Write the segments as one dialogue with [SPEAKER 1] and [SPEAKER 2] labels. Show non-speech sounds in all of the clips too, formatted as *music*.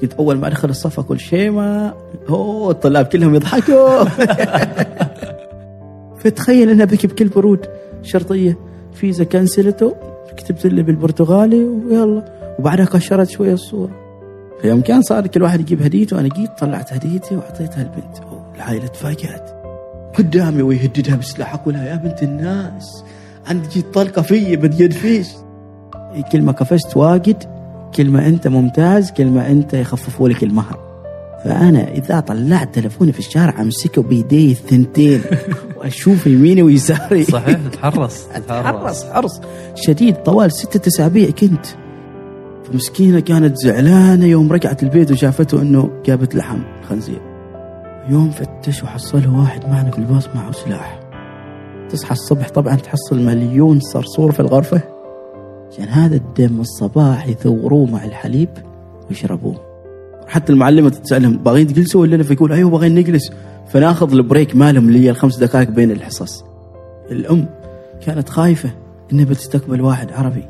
[SPEAKER 1] كنت أول ما أدخل الصف أقول شيماء أوه الطلاب كلهم يضحكوا. *laughs* فتخيل انها بكي بكل برود شرطية فيزا كنسلته كتبت لي بالبرتغالي ويلا. وبعدها كشرت شوية الصورة. فيوم كان صار كل واحد يجيب هديته أنا جيت طلعت هديتي وأعطيتها البنت. العائلة تفاجأت. قدامي ويهددها بسلاح لها يا بنت الناس انت جيت طلقه في بدي فيش كل ما كفشت واجد كل ما أنت ممتاز كل ما أنت يخففوا لك المهر. فأنا إذا طلعت تلفوني في الشارع أمسكه بيدي الثنتين *laughs* وأشوف يميني ويساري.
[SPEAKER 2] صحيح تحرص *laughs*
[SPEAKER 1] تحرص. حرص شديد طوال ستة اسابيع كنت. فمسكينة كانت زعلانة يوم رجعت البيت وشافته إنه جابت لحم خنزير. يوم فتش وحصله واحد معنا في الباص معه سلاح. تصحى الصبح طبعا تحصل مليون صرصور في الغرفة. عشان هذا الدم الصباح يثوروه مع الحليب ويشربوه. حتى المعلمة تسألهم باغيين تجلسوا ولا لا؟ فيقول أيوه باغيين نجلس. فناخذ البريك مالهم اللي هي الخمس دقائق بين الحصص. الأم كانت خايفة إنها بتستقبل واحد عربي.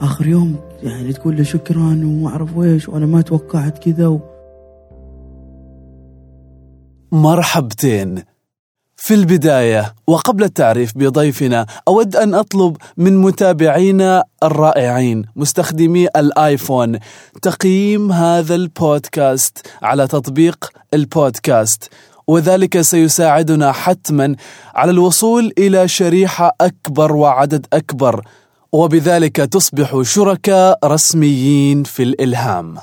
[SPEAKER 1] آخر يوم يعني تقول له شكرا وما أعرف ويش وأنا ما توقعت كذا و...
[SPEAKER 3] مرحبتين. في البداية وقبل التعريف بضيفنا أود أن أطلب من متابعينا الرائعين مستخدمي الآيفون تقييم هذا البودكاست على تطبيق البودكاست وذلك سيساعدنا حتما على الوصول إلى شريحة أكبر وعدد أكبر وبذلك تصبح شركاء رسميين في الإلهام.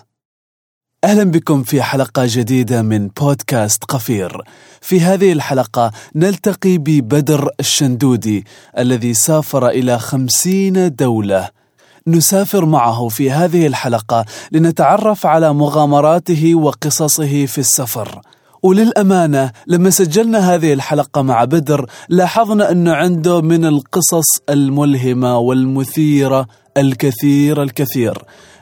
[SPEAKER 3] أهلا بكم في حلقة جديدة من بودكاست قفير. في هذه الحلقة نلتقي ببدر الشندودي الذي سافر إلى خمسين دولة. نسافر معه في هذه الحلقة لنتعرف على مغامراته وقصصه في السفر. وللأمانة لما سجلنا هذه الحلقة مع بدر لاحظنا أنه عنده من القصص الملهمة والمثيرة الكثير الكثير.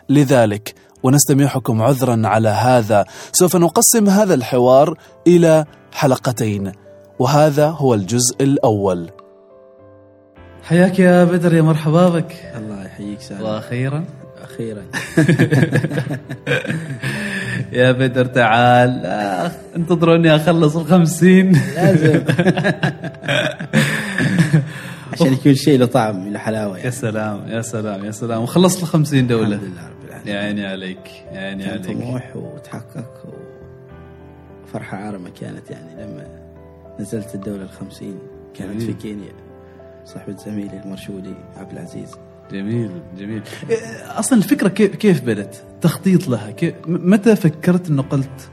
[SPEAKER 3] لذلك ونستميحكم عذرا على هذا. سوف نقسم هذا الحوار إلى حلقتين وهذا هو الجزء الأول.
[SPEAKER 2] حياك يا بدر يا مرحبا بك.
[SPEAKER 1] الله يحييك سالم.
[SPEAKER 2] وأخيرا؟
[SPEAKER 1] أخيرا. *laughs*
[SPEAKER 2] يا بدر تعال. آخ انتظروني أخلص الخمسين.
[SPEAKER 1] لازم. *laughs* عشان يكون شيء له طعم له حلاوة
[SPEAKER 2] يا
[SPEAKER 1] يعني
[SPEAKER 2] سلام يا سلام يا سلام. وخلصت الخمسين دولة.
[SPEAKER 1] الحمد لله
[SPEAKER 2] يا عيني عليك يا عيني عليك.
[SPEAKER 1] طموح وتحقق وفرحة عارمة كانت يعني لما نزلت الدولة الخمسين. كانت في
[SPEAKER 2] جميل.
[SPEAKER 1] كينيا صحبة زميلي المرشودي عبد العزيز.
[SPEAKER 2] جميل جميل. أصلا الفكرة كيف كيف بدت؟ تخطيط لها كيف متى فكرت إنه قلت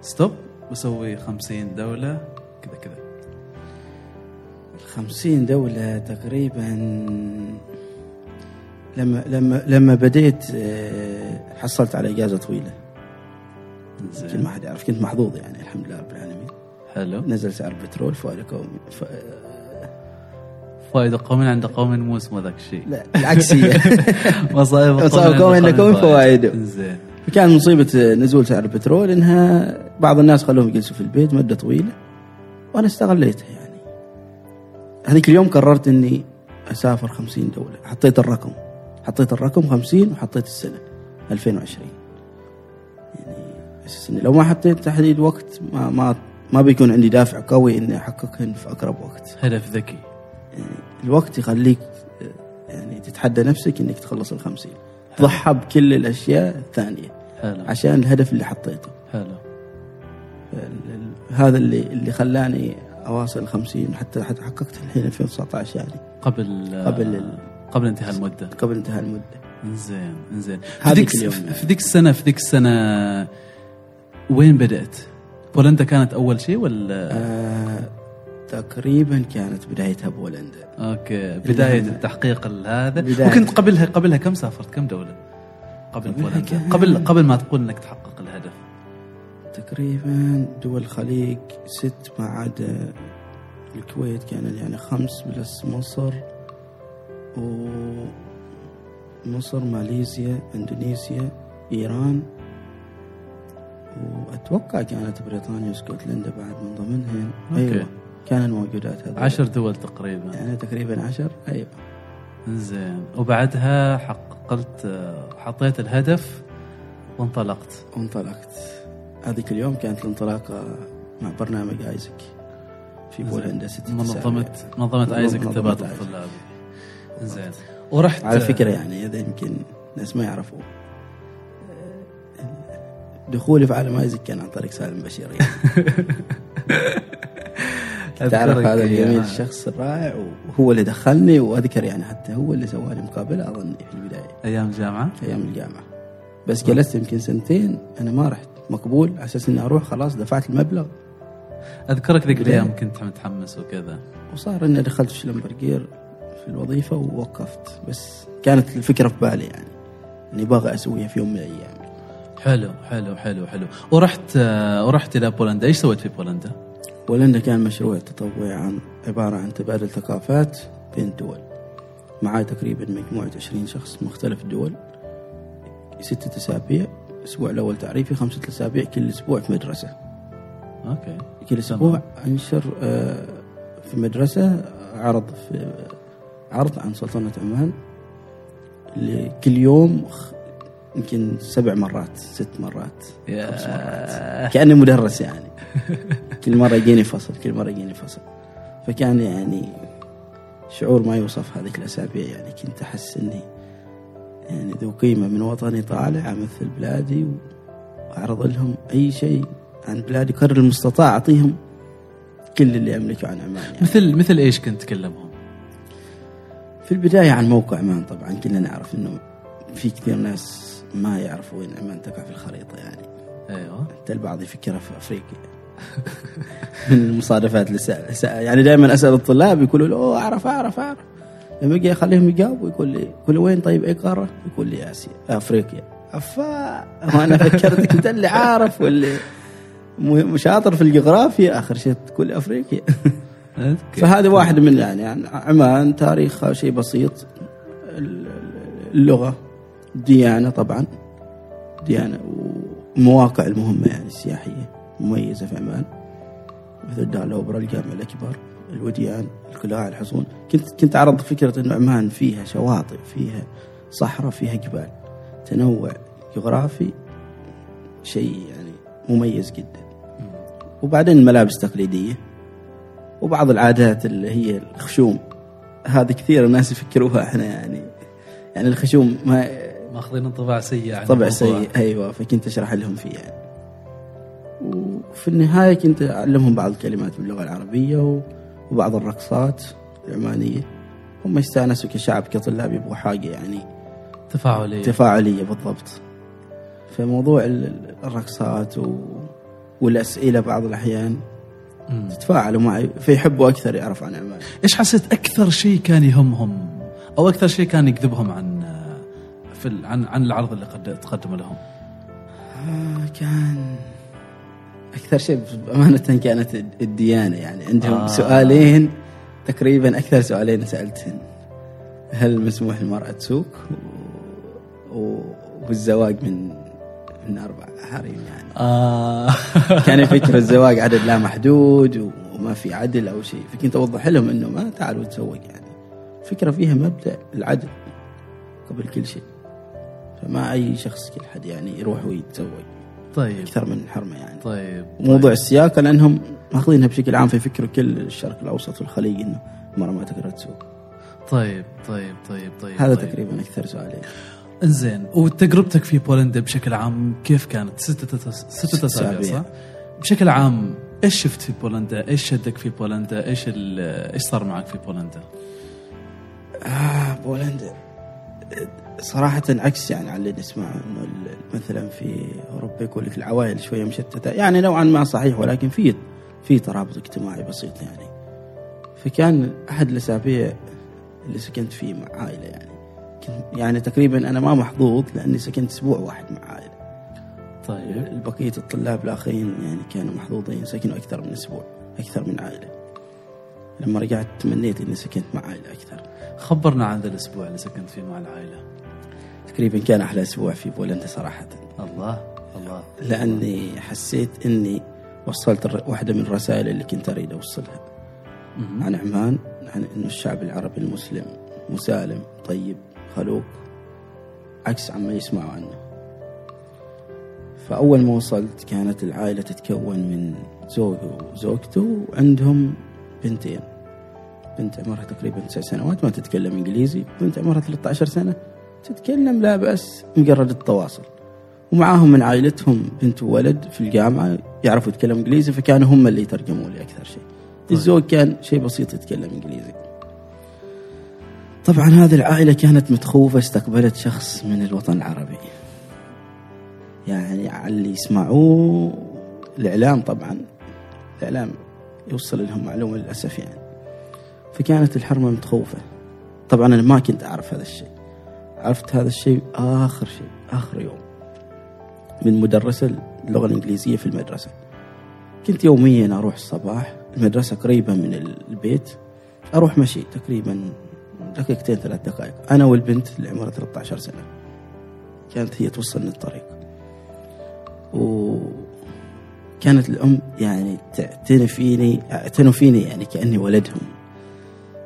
[SPEAKER 2] ستوب بسوي خمسين دولة؟ كذا كذا.
[SPEAKER 1] خمسين دولة تقريبا لما لما لما بديت آه، حصلت على إجازة طويلة. يمكن ما حد يعرف كنت محظوظ يعني الحمد لله رب العالمين.
[SPEAKER 2] حلو.
[SPEAKER 1] نزل سعر البترول فائدة قومي ف...
[SPEAKER 2] فائدة قوم عند قوم مو اسمه ذاك الشيء.
[SPEAKER 1] لا بالعكس هي. *laughs*
[SPEAKER 2] مصائب
[SPEAKER 1] مصائب قوم عند قوم فوائده.
[SPEAKER 2] زين.
[SPEAKER 1] كان مصيبة نزول سعر البترول إنها بعض الناس خلوهم يجلسوا في البيت مدة طويلة وأنا استغليتها يعني. هذيك اليوم قررت إني أسافر خمسين دولة حطيت الرقم. حطيت الرقم خمسين وحطيت السنة 2020 يعني إني لو ما حطيت تحديد وقت ما ما ما بيكون عندي دافع قوي إني أحققهن في أقرب وقت.
[SPEAKER 2] هدف ذكي.
[SPEAKER 1] يعني الوقت يخليك يعني تتحدى نفسك إنك تخلص الخمسين. ضحى بكل الأشياء الثانية
[SPEAKER 2] حلو
[SPEAKER 1] عشان الهدف اللي حطيته.
[SPEAKER 2] حلو
[SPEAKER 1] ال- ال- هذا اللي اللي خلاني أواصل الخمسين حتى حتى حققت الحين 2019 يعني.
[SPEAKER 2] قبل
[SPEAKER 1] قبل ال-
[SPEAKER 2] قبل انتهاء المدة
[SPEAKER 1] قبل انتهاء المدة
[SPEAKER 2] زين زين في ذيك في. ذيك السنة في ذيك السنة وين بدأت؟ بولندا كانت أول شيء ولا؟
[SPEAKER 1] آه تقريبا كانت بدايتها بولندا
[SPEAKER 2] أوكي بداية
[SPEAKER 1] لا.
[SPEAKER 2] التحقيق هذا
[SPEAKER 1] بداية.
[SPEAKER 2] وكنت قبلها قبلها كم سافرت كم دولة؟ قبل بولندا قبل قبل ما تقول إنك تحقق الهدف
[SPEAKER 1] تقريبا دول الخليج ست ما عدا الكويت كان يعني خمس plus مصر و مصر ماليزيا اندونيسيا إيران. وأتوقع كانت بريطانيا واسكتلندا بعد من
[SPEAKER 2] okay.
[SPEAKER 1] أيوه كان الموجودات هذه.
[SPEAKER 2] عشر دول تقريبا.
[SPEAKER 1] يعني تقريبا عشر أيوه.
[SPEAKER 2] زين. وبعدها حققت حطيت الهدف وانطلقت.
[SPEAKER 1] وانطلقت. هذيك اليوم كانت الانطلاقة مع برنامج آيزك في بولندا ست
[SPEAKER 2] منظمة منظمة
[SPEAKER 1] آيزك
[SPEAKER 2] التبادل. الطلابي زين. ورحت
[SPEAKER 1] على فكرة يعني هذا يمكن الناس ما يعرفوا دخولي في عالم ايزك كان عن طريق سالم بشير. يعني. *laughs* تعرف هذا الجميل. الشخص الرائع وهو اللي دخلني وأذكر يعني حتى هو اللي سوى لي مقابلة أظن في البداية.
[SPEAKER 2] أيام الجامعة؟
[SPEAKER 1] في أيام الجامعة. بس جلست يمكن سنتين أنا ما رحت. مقبول على أساس إني أروح خلاص دفعت المبلغ.
[SPEAKER 2] أذكرك ذيك. الأيام كنت متحمس وكذا.
[SPEAKER 1] وصار إني دخلت في شلمبرجير. في الوظيفة ووقفت. بس كانت الفكرة في بالي يعني إني باغي أسويها في يوم من الأيام.
[SPEAKER 2] حلو حلو حلو حلو. ورحت آه، ورحت إلى بولندا. إيش سويت في بولندا؟
[SPEAKER 1] ولنا كان مشروع تطوعي عن عبارة عن تبادل ثقافات بين الدول معاي تقريبا مجموعة 20 شخص من مختلف الدول. ستة أسابيع. الأسبوع الأول تعريفي خمسة أسابيع كل أسبوع في مدرسة.
[SPEAKER 2] Okay.
[SPEAKER 1] كل أسبوع أنشر آه، في مدرسة عرض في عرض عن سلطنة عمان كل يوم يمكن سبع مرات ست مرات خمس مرات كأني مدرس يعني *laughs* كل مرة يجيني فصل كل مرة يجيني فصل فكان يعني شعور ما يوصف هذيك الأسابيع يعني كنت أحس إني يعني ذو قيمة من وطني طالع أمثل بلادي وأعرض لهم أي شيء عن بلادي قدر المستطاع أعطيهم كل اللي أملكه عن عمان يعني.
[SPEAKER 2] مثل مثل إيش كنت تكلمهم؟
[SPEAKER 1] في البداية عن موقع عمان طبعا كلنا نعرف إنه في كثير ناس ما يعرفوا وين عمان تقع في الخريطة يعني.
[SPEAKER 2] أيوه.
[SPEAKER 1] حتى البعض يفكرها في أفريقيا. *laughs* من المصادفات اللي سأل يعني دائما أسأل الطلاب يقولوا لي أوه أعرف أعرف أعرف. لما أجي اخليهم يجاوبوا يقول لي يقول وين طيب اي قاره؟ يقول لي اسيا أفريقيا. أفا وأنا فكرتك انت اللي عارف واللي شاطر في الجغرافيا آخر شيء تقول لي
[SPEAKER 2] أفريقيا. *laughs*
[SPEAKER 1] فهذا واحد من يعني عن- عمان تاريخها شيء بسيط. ال- اللغة ديانة طبعا. ديانة ومواقع المهمة يعني السياحية مميزة في عمان. مثل دار الأوبرا الجامع الأكبر الوديان القلاع الحصون. كنت كنت أعرض فكرة أن عمان فيها شواطئ فيها صحراء فيها جبال. تنوع جغرافي شيء يعني مميز جدا. وبعدين الملابس تقليدية. وبعض العادات اللي هي الخشوم. هذه كثير الناس يفكروها إحنا يعني يعني الخشوم ما
[SPEAKER 2] ماخذين انطباع سيء عن
[SPEAKER 1] طبع. سيء. أيوه فكنت أشرح لهم فيه يعني وفي النهاية كنت أعلمهم بعض الكلمات باللغة العربية وبعض الرقصات العمانية. هم استانسوا كشعب كطلاب يبغوا حاجة يعني
[SPEAKER 2] تفاعلية.
[SPEAKER 1] تفاعلية بالضبط. فموضوع ال- ال- الرقصات و... والأسئلة بعض الأحيان
[SPEAKER 2] مم.
[SPEAKER 1] تفاعلوا معي فيحبوا أكثر يعرف عن عمان
[SPEAKER 2] إيش حسيت أكثر شيء كان يهمهم؟ أو أكثر شيء كان يجذبهم عن في عن عن العرض اللي قد تقدم لهم؟
[SPEAKER 1] آه، كان أكثر شيء بأمانة كانت الديانة. يعني عندهم
[SPEAKER 2] آه.
[SPEAKER 1] سؤالين تقريبا أكثر سؤالين سألتهن. هل مسموح للمرأة تسوق؟ و... و... والزواج من من أربع. حريم يعني.
[SPEAKER 2] آه.
[SPEAKER 1] كان يفكر *laughs* الزواج عدد لا محدود وما في عدل أو شيء. فكنت أوضح لهم إنه ما تعالوا تزوج يعني. فكرة فيها مبدأ العدل قبل كل شيء. فما أي شخص كل حد يعني يروح ويتزوج.
[SPEAKER 2] طيب.
[SPEAKER 1] أكثر من حرمة يعني.
[SPEAKER 2] طيب.
[SPEAKER 1] موضوع السياقه لأنهم مأخذينها بشكل عام فيفكروا كل الشرق الأوسط والخليج إنه المراه ما تقدر تسوق.
[SPEAKER 2] طيب طيب طيب طيب
[SPEAKER 1] هذا
[SPEAKER 2] طيب.
[SPEAKER 1] تقريبا أكثر سؤالين
[SPEAKER 2] انزين وتجربتك في بولندا بشكل عام كيف كانت؟ ستة ستة اسابيع. صح؟ بشكل عام إيش شفت في بولندا؟ إيش شدك في بولندا؟ إيش إيش صار معك في بولندا؟
[SPEAKER 1] آه بولندا صراحة عكس يعني على اللي نسمعه إنه مثلا في أوروبا يقول لك العوائل شوية مشتتة يعني نوعا ما صحيح ولكن في في ترابط اجتماعي بسيط يعني فكان أحد الأسابيع اللي سكنت فيه مع عائلة يعني يعني تقريبا أنا ما محظوظ لأني سكنت أسبوع واحد مع عائلة.
[SPEAKER 2] طيب.
[SPEAKER 1] بقية الطلاب الآخرين يعني كانوا محظوظين سكنوا أكثر من أسبوع أكثر من عائلة. لما رجعت تمنيت إني سكنت مع عائلة أكثر.
[SPEAKER 2] خبرنا عن ذا الأسبوع اللي سكنت فيه مع العائلة.
[SPEAKER 1] تقريبا كان أحلى أسبوع في بولندا صراحة.
[SPEAKER 2] الله الله.
[SPEAKER 1] لأني حسيت إني وصلت واحدة من الرسائل اللي كنت أريد أوصلها.
[SPEAKER 2] مهم.
[SPEAKER 1] عن عمان عن إنه الشعب العربي المسلم مسالم طيب. خلوق عكس عما يسمعوا عنه. فأول ما وصلت كانت العائلة تتكون من زوجه وزوجته وعندهم بنتين. بنت عمرها تقريبا تسع سنوات ما تتكلم إنجليزي. بنت عمرها 13 سنة تتكلم لا بأس مجرد التواصل. ومعاهم من عائلتهم بنت وولد في الجامعة يعرفوا يتكلموا إنجليزي فكانوا هم اللي يترجموا لي أكثر شيء. الزوج كان شيء بسيط يتكلم إنجليزي. طبعا هذه العائلة كانت متخوفة استقبلت شخص من الوطن العربي. يعني على اللي يسمعوه الإعلام طبعا الإعلام يوصل لهم معلومة للأسف يعني. فكانت الحرمة متخوفة. طبعا أنا ما كنت أعرف هذا الشيء. عرفت هذا الشيء آخر شيء آخر يوم. من مدرسة اللغة الإنجليزية في المدرسة. كنت يوميا أروح الصباح المدرسة قريبة من البيت. أروح مشي تقريبا دقيقتين ثلاث دقائق. أنا والبنت اللي عمرها 13 سنة. كانت هي توصلني الطريق. وكانت الأم يعني تعتني فيني اعتنوا فيني يعني كأني ولدهم.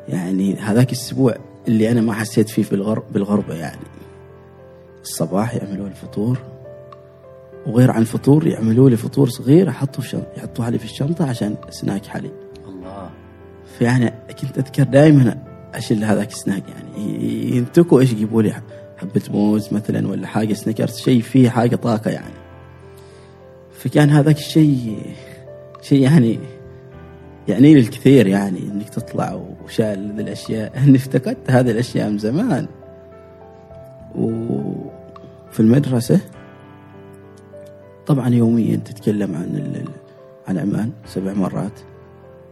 [SPEAKER 1] يعني هذاك الأسبوع اللي أنا ما حسيت فيه بالغرب بالغربة يعني. الصباح يعملوا الفطور وغير عن الفطور يعملوا لي فطور صغير أحطه في شنطة يحطوها لي في الشنطة عشان سناك حليب.
[SPEAKER 2] الله.
[SPEAKER 1] فيعني كنت أذكر دائما أشيل هذاك السناك يعني. ينتكوا إيش يجيبوا لي؟ حبة موز مثلا ولا حاجة سنيكرز شيء فيه حاجة طاقة يعني. فكان هذاك الشيء شيء يعني يعني لي الكثير يعني إنك تطلع وشال ذي الأشياء. *laughs* إني افتقدت هذه الأشياء من زمان. وفي المدرسة طبعا يوميا تتكلم عن عن عمان سبع مرات.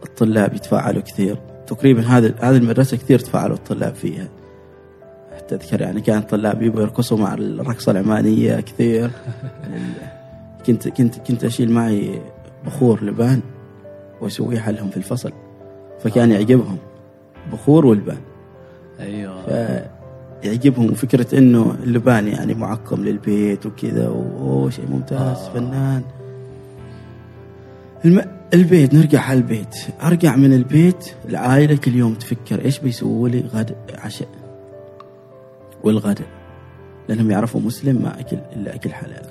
[SPEAKER 1] الطلاب يتفاعلوا كثير. تقريبا هذا هذه المدرسة كثير تفاعلوا الطلاب فيها. حتى أذكر يعني كان الطلاب يبغوا يرقصوا مع الرقصة العمانية كثير. *laughs* كنت كنت كنت أشيل معي بخور لبان واسويه حلهم في الفصل. فكان يعجبهم بخور والبان.
[SPEAKER 2] أيوه.
[SPEAKER 1] يعجبهم فكرة إنه اللبان يعني معقم للبيت وكذا. واوه شيء ممتاز.
[SPEAKER 2] آه.
[SPEAKER 1] فنان. الم... البيت نرجع على البيت أرجع من البيت العائلة كل يوم تفكر إيش بيسووا لي غد عشاء والغداء لأنهم يعرفوا مسلم ما أكل إلا أكل حلال.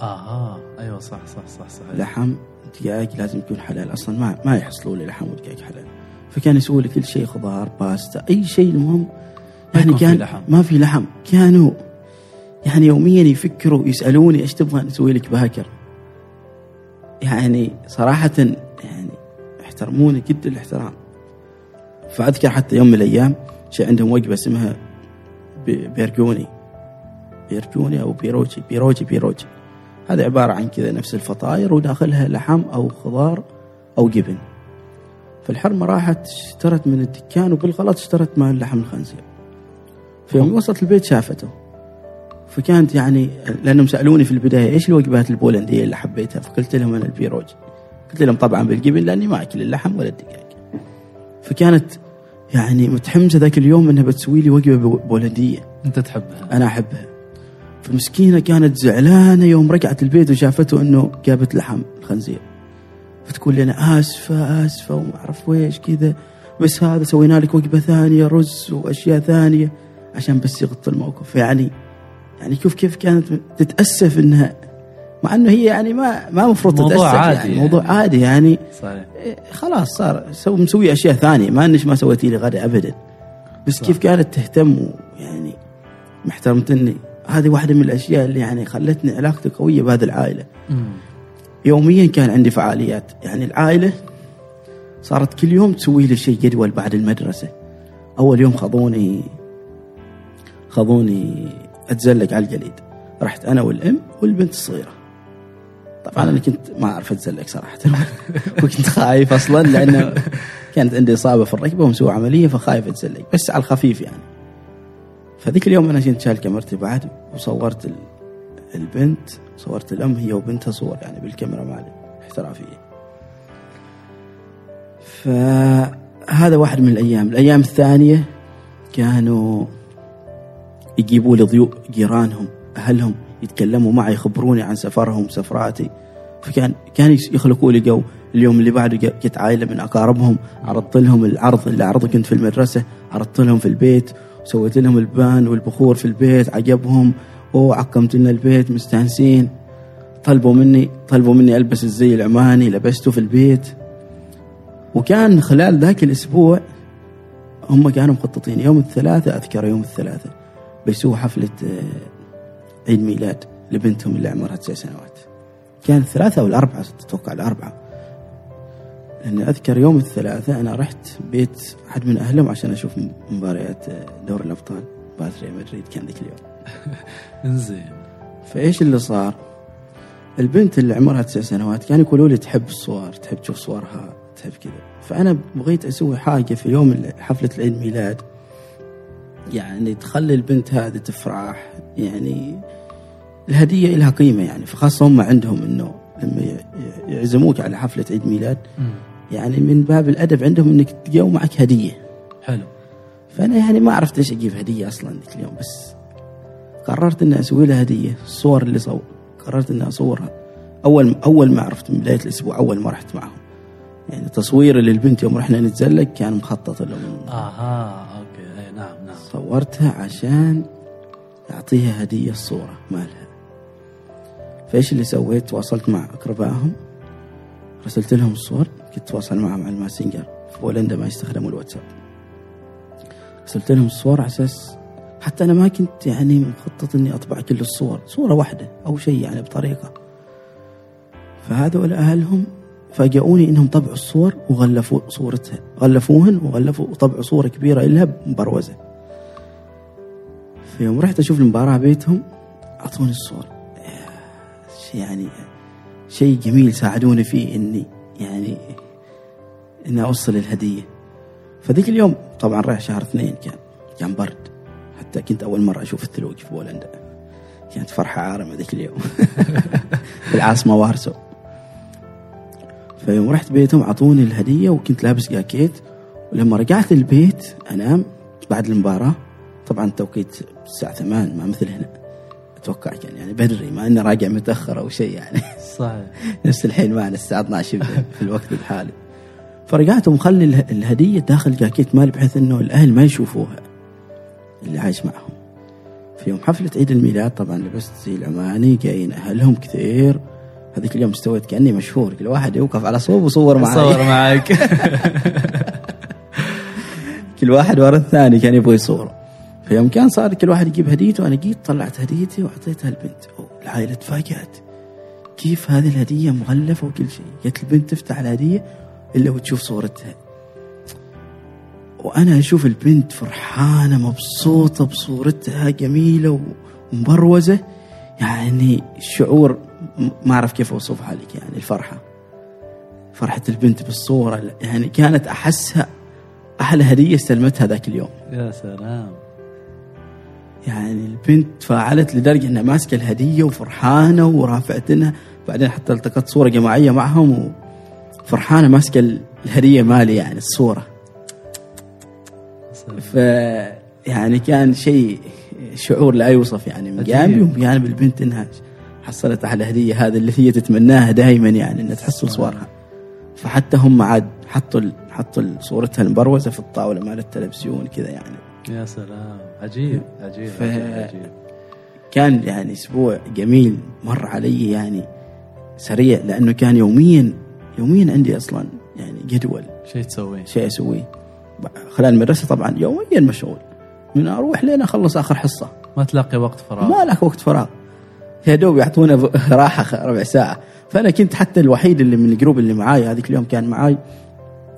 [SPEAKER 2] آها. أيوه صح صح صح صح.
[SPEAKER 1] لحم دقائق لازم يكون حلال. أصلا ما ما يحصلوا لي لحم ودقائق حلال. فكان يسووا لي كل شيء خضار باستا أي شيء المهم. يعني
[SPEAKER 2] في
[SPEAKER 1] كان
[SPEAKER 2] لحم.
[SPEAKER 1] ما في لحم. كانوا يعني يوميا يفكروا يسألوني إيش تبغى نسوي لك باكر يعني صراحة يعني احترموني جدا الاحترام. فأذكر حتى يوم من الأيام شيء عندهم وجبة اسمها بي- بيرجوني. بيرجوني أو بيروجي بيروجي بيروجي. هذا عبارة عن كذا نفس الفطاير وداخلها لحم أو خضار أو جبن. فالحرمة راحت اشترت من الدكان وبالغلط اشترت مع لحم الخنزير. في يوم وصلت البيت شافته. فكانت يعني لأنهم سألوني في البداية إيش الوجبات البولندية اللي حبيتها؟ فقلت لهم أنا البيروجي. قلت لهم طبعا بالجبن لأني ما أكل اللحم ولا الدجاج. فكانت يعني متحمسة ذاك اليوم إنها بتسوي لي وجبة بو- بولندية.
[SPEAKER 2] أنت تحبها.
[SPEAKER 1] أنا أحبها. فمسكينه كانت زعلانة يوم رجعت البيت وشافته إنه جابت لحم الخنزير. فتقول لي أنا آسفة آسفة وما أعرف ويش كذا. بس هذا سوينا لك وجبة ثانية رز وأشياء ثانية عشان بس يغطي الموقف. يعني يعني شوف كيف كانت تتأسف إنها مع أنه هي يعني ما ما المفروض
[SPEAKER 2] موضوع
[SPEAKER 1] تتأسف
[SPEAKER 2] عادي
[SPEAKER 1] يعني.
[SPEAKER 2] يعني.
[SPEAKER 1] موضوع عادي يعني.
[SPEAKER 2] صحيح.
[SPEAKER 1] إيه، خلاص صار. so مسوي أشياء ثانية. ما انش ما سويتي لي غدا ابدا. بس
[SPEAKER 2] صح.
[SPEAKER 1] كيف كانت تهتم يعني؟ محترمتني هذه واحدة من الأشياء اللي يعني خلتني علاقتي قوية بهذه العائلة.
[SPEAKER 2] مم.
[SPEAKER 1] يوميا كان عندي فعاليات. يعني العائلة صارت كل يوم تسوي لي شيء جدول بعد المدرسة. أول يوم خذوني خذوني اتزلق على الجليد. رحت أنا والأم والبنت الصغيرة. طبعا أنا كنت ما أعرف اتزلق صراحة. *laughs* وكنت خايف أصلا لأنه كانت عندي إصابة في الركبة ومسوي عملية فخايف اتزلق بس على الخفيف يعني. فذيك اليوم أنا كنت شايل كاميرتي بعد وصورت ال- البنت صورت الأم هي وبنتها صور يعني بالكاميرا مالي احترافية. فهذا واحد من الأيام. الأيام الثانية كانوا يجيبوا لي ضيوف جيرانهم أهلهم. يتكلموا معي يخبروني عن سفرهم سفراتي. فكان كان يخلقوا لي جو. اليوم اللي بعده جت عائلة من أقاربهم عرضت لهم العرض اللي عرضه كنت في المدرسة عرضت لهم في البيت وسويت لهم البان والبخور في البيت عجبهم. وعقمت لنا البيت مستانسين. طلبوا مني طلبوا مني ألبس الزي العماني لبسته في البيت. وكان خلال ذاك الأسبوع هم كانوا مخططين يوم الثلاثاء أذكر يوم الثلاثاء بيسووا حفلة آه، عيد ميلاد لبنتهم اللي عمرها تسع سنوات. كان الثلاثاء والاربعاء أتوقع الاربعاء لأني أذكر يوم الثلاثاء أنا رحت بيت أحد من أهلهم عشان أشوف مباريات دوري الأبطال مباراه ريال مدريد كان ذيك اليوم. *laughs*
[SPEAKER 2] إنزين.
[SPEAKER 1] فإيش اللي صار؟ البنت اللي عمرها تسع سنوات كانوا يقولوا لي تحب الصور تحب تشوف صورها تحب كذا. فأنا بغيت أسوي حاجة في يوم حفلة العيد ميلاد. يعني تخلي البنت هذه تفرح يعني الهدية لها قيمة يعني فخاصة هم عندهم إنه لما يعزموك على حفلة عيد ميلاد يعني من باب الأدب عندهم إنك تلقى معك هدية.
[SPEAKER 2] حلو.
[SPEAKER 1] فأنا يعني ما عرفت إيش أجيب هدية أصلا ذيك اليوم بس قررت إني أسوي لها هدية الصور اللي صور قررت إني أصورها. أول أول ما عرفت من بداية الأسبوع أول ما رحت معهم. يعني تصوير للبنت يوم رحنا نتزلق كان مخطط لهم.
[SPEAKER 2] آها okay اي نعم نعم.
[SPEAKER 1] صورتها عشان أعطيها هدية الصورة مالها. فايش اللي سويت؟ تواصلت مع أقربائهم رسلت لهم الصور كنت أتواصل معهم على الماسنجر في بولندا ما يستخدموا الواتساب. رسلت لهم الصور على أساس حتى أنا ما كنت يعني مخطط إني أطبع كل الصور صورة واحدة أو شيء يعني بطريقة. فهذول أهلهم فاجئوني إنهم طبعوا الصور وغلفوا صورتها غلفوهن وغلفوا وطبعوا صورة كبيرة لها مبروزه في يوم رحت أشوف المباراة بيتهم أعطوني الصور. يعني شيء جميل ساعدوني فيه إني يعني إني أوصل الهدية. فذيك اليوم طبعا رايح شهر اثنين كان كان برد. حتى كنت أول مرة أشوف الثلوج في بولندا. كانت فرحة عارمة ذيك اليوم. *laughs* في العاصمه وارسو. فيوم رحت بيتهم أعطوني الهدية وكنت لابس جاكيت. ولما رجعت البيت أنام بعد المباراة. طبعا التوقيت الساعة 8 ما مثل هنا. أتوقع كان يعني بدري ما اني راجع متأخر أو شيء يعني.
[SPEAKER 2] صحيح. *laughs*
[SPEAKER 1] نفس الحين معنا الساعة 12 في الوقت الحالي. فرجعت ومخلي اله- الهدية داخل جاكيت مالي بحيث إنه الأهل ما يشوفوها اللي عايش معهم. في يوم حفلة عيد الميلاد طبعا لبست زي العماني جايين أهلهم كثير. هذيك اليوم استويت كأني مشهور كل واحد يوقف على صوب وصور معي
[SPEAKER 2] صور معك *laughs*
[SPEAKER 1] كل واحد ورا الثاني كان يبغى يصوره فيوم كان صار كل واحد يجيب هديته أنا جيت طلعت هديتي وأعطيتها البنت. أوه، العائلة تفاجأت. كيف هذه الهدية مغلفة وكل شيء؟ قالت البنت تفتح الهدية إلا وتشوف صورتها. وأنا أشوف البنت فرحانة مبسوطة بصورتها جميلة ومبروزة. يعني شعور ما أعرف كيف أوصفها لك يعني الفرحة. فرحة البنت بالصورة يعني كانت أحسها أحلى هدية استلمتها ذاك اليوم.
[SPEAKER 2] يا سلام.
[SPEAKER 1] يعني البنت تفاعلت لدرجة إنها ماسكة الهدية وفرحانة ورافعتنها بعدين حتى التقطت صورة جماعية معهم وفرحانة ماسكة ال- الهدية مالي يعني
[SPEAKER 2] الصورة.
[SPEAKER 1] ف يعني كان شيء شعور لا يوصف يعني من. جانبي ومن جانب البنت إنها حصلت على الهدية هذه اللي هي تتمناها دائما يعني إنها تحصل صورها. فحتى هم عاد حطوا حطوا صورتها المبروزة في الطاولة مال التلفزيون كذا يعني.
[SPEAKER 2] يا سلام. عجيب عجيب
[SPEAKER 1] ف-
[SPEAKER 2] عجيب.
[SPEAKER 1] كان يعني أسبوع جميل مر علي يعني سريع لأنه كان يوميا يوميا عندي أصلا يعني جدول.
[SPEAKER 2] شيء تسويه
[SPEAKER 1] شيء اسويه خلال المدرسة طبعا يوميا مشغول. من أروح لين أخلص آخر حصة.
[SPEAKER 2] ما تلاقي وقت فراغ.
[SPEAKER 1] ما لك وقت فراغ. يا دوب يعطونا *laughs* راحة ربع ساعة. فأنا كنت حتى الوحيد اللي من الجروب اللي معاي هذيك اليوم كان معاي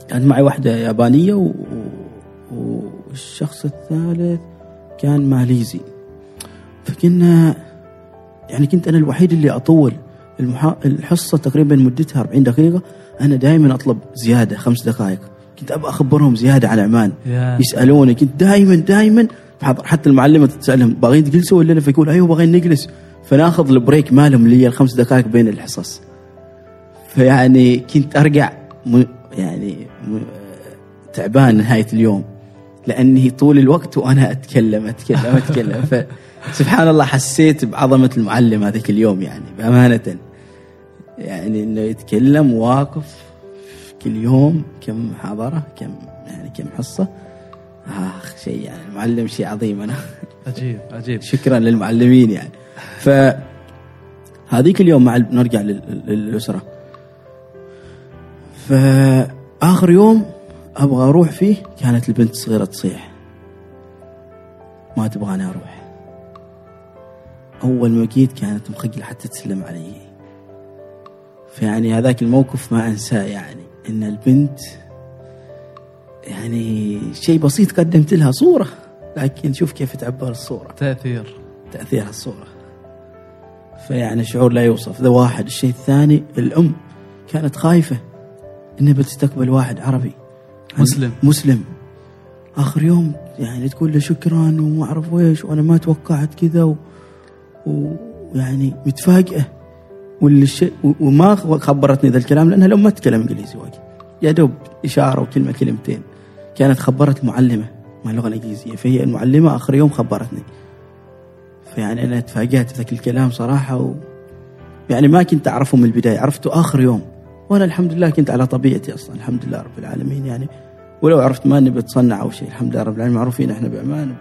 [SPEAKER 1] كان معي واحدة يابانية و... و... والشخص الثالث كان ماليزي. فكنا يعني كنت أنا الوحيد اللي أطول المحا... الحصة تقريبا مدتها 40 دقيقة. أنا دائما أطلب زيادة خمس دقائق. كنت أبغى أخبرهم زيادة عن عمان
[SPEAKER 2] يا.
[SPEAKER 1] يسألوني. كنت دائما دائما حتى المعلمة تسألهم باغيين تجلسوا ولا لا؟ فيقول أيوه باغيين نجلس. فناخذ البريك مالهم اللي هي الخمس دقائق بين الحصص. فيعني كنت أرجع م... يعني م... تعبان نهاية اليوم. لأني طول الوقت وأنا أتكلم أتكلم أتكلم. فسبحان الله حسيت بعظمة المعلم هذيك اليوم يعني بأمانة. يعني إنه يتكلم واقف كل يوم كم محاضره كم يعني كم حصة. آخ شيء يعني المعلم شيء عظيم أنا.
[SPEAKER 2] عجيب عجيب.
[SPEAKER 1] شكرا للمعلمين يعني. ف هذيك اليوم مع نرجع لل- لل- للاسره فاخر يوم أبغى أروح فيه كانت البنت الصغيره تصيح. ما تبغاني أروح. أول ما جيت كانت مخجله حتى تسلم علي. فيعني هذاك الموقف ما أنساه يعني إن البنت يعني شيء بسيط قدمت لها صورة. لكن شوف كيف تعبر الصورة.
[SPEAKER 2] تأثير.
[SPEAKER 1] تأثير الصورة. فيعني شعور لا يوصف. ذا واحد. الشيء الثاني الأم كانت خايفة إنها بتستقبل واحد عربي.
[SPEAKER 2] مسلم.
[SPEAKER 1] مسلم. آخر يوم يعني تقول له شكرا وما أعرف ويش وأنا ما توقعت كذا و- ويعني متفاجئة. والشيء وما خبرتني ذا الكلام لأنها الام ما تتكلم إنجليزي واجد. يا دوب إشارة وكلمة كلمتين. كانت خبرت المعلمه مع اللغة الإنجليزية. فهي المعلمة آخر يوم خبرتني. فيعني أنا تفاجأت ذاك الكلام صراحة و يعني ما كنت اعرفه من البداية. عرفته آخر يوم. وأنا الحمد لله كنت على طبيعتي أصلا. الحمد لله رب العالمين. يعني ولو عرفت ما اني بتصنع أو شيء الحمد لله رب العالمين معروفين إحنا بعمان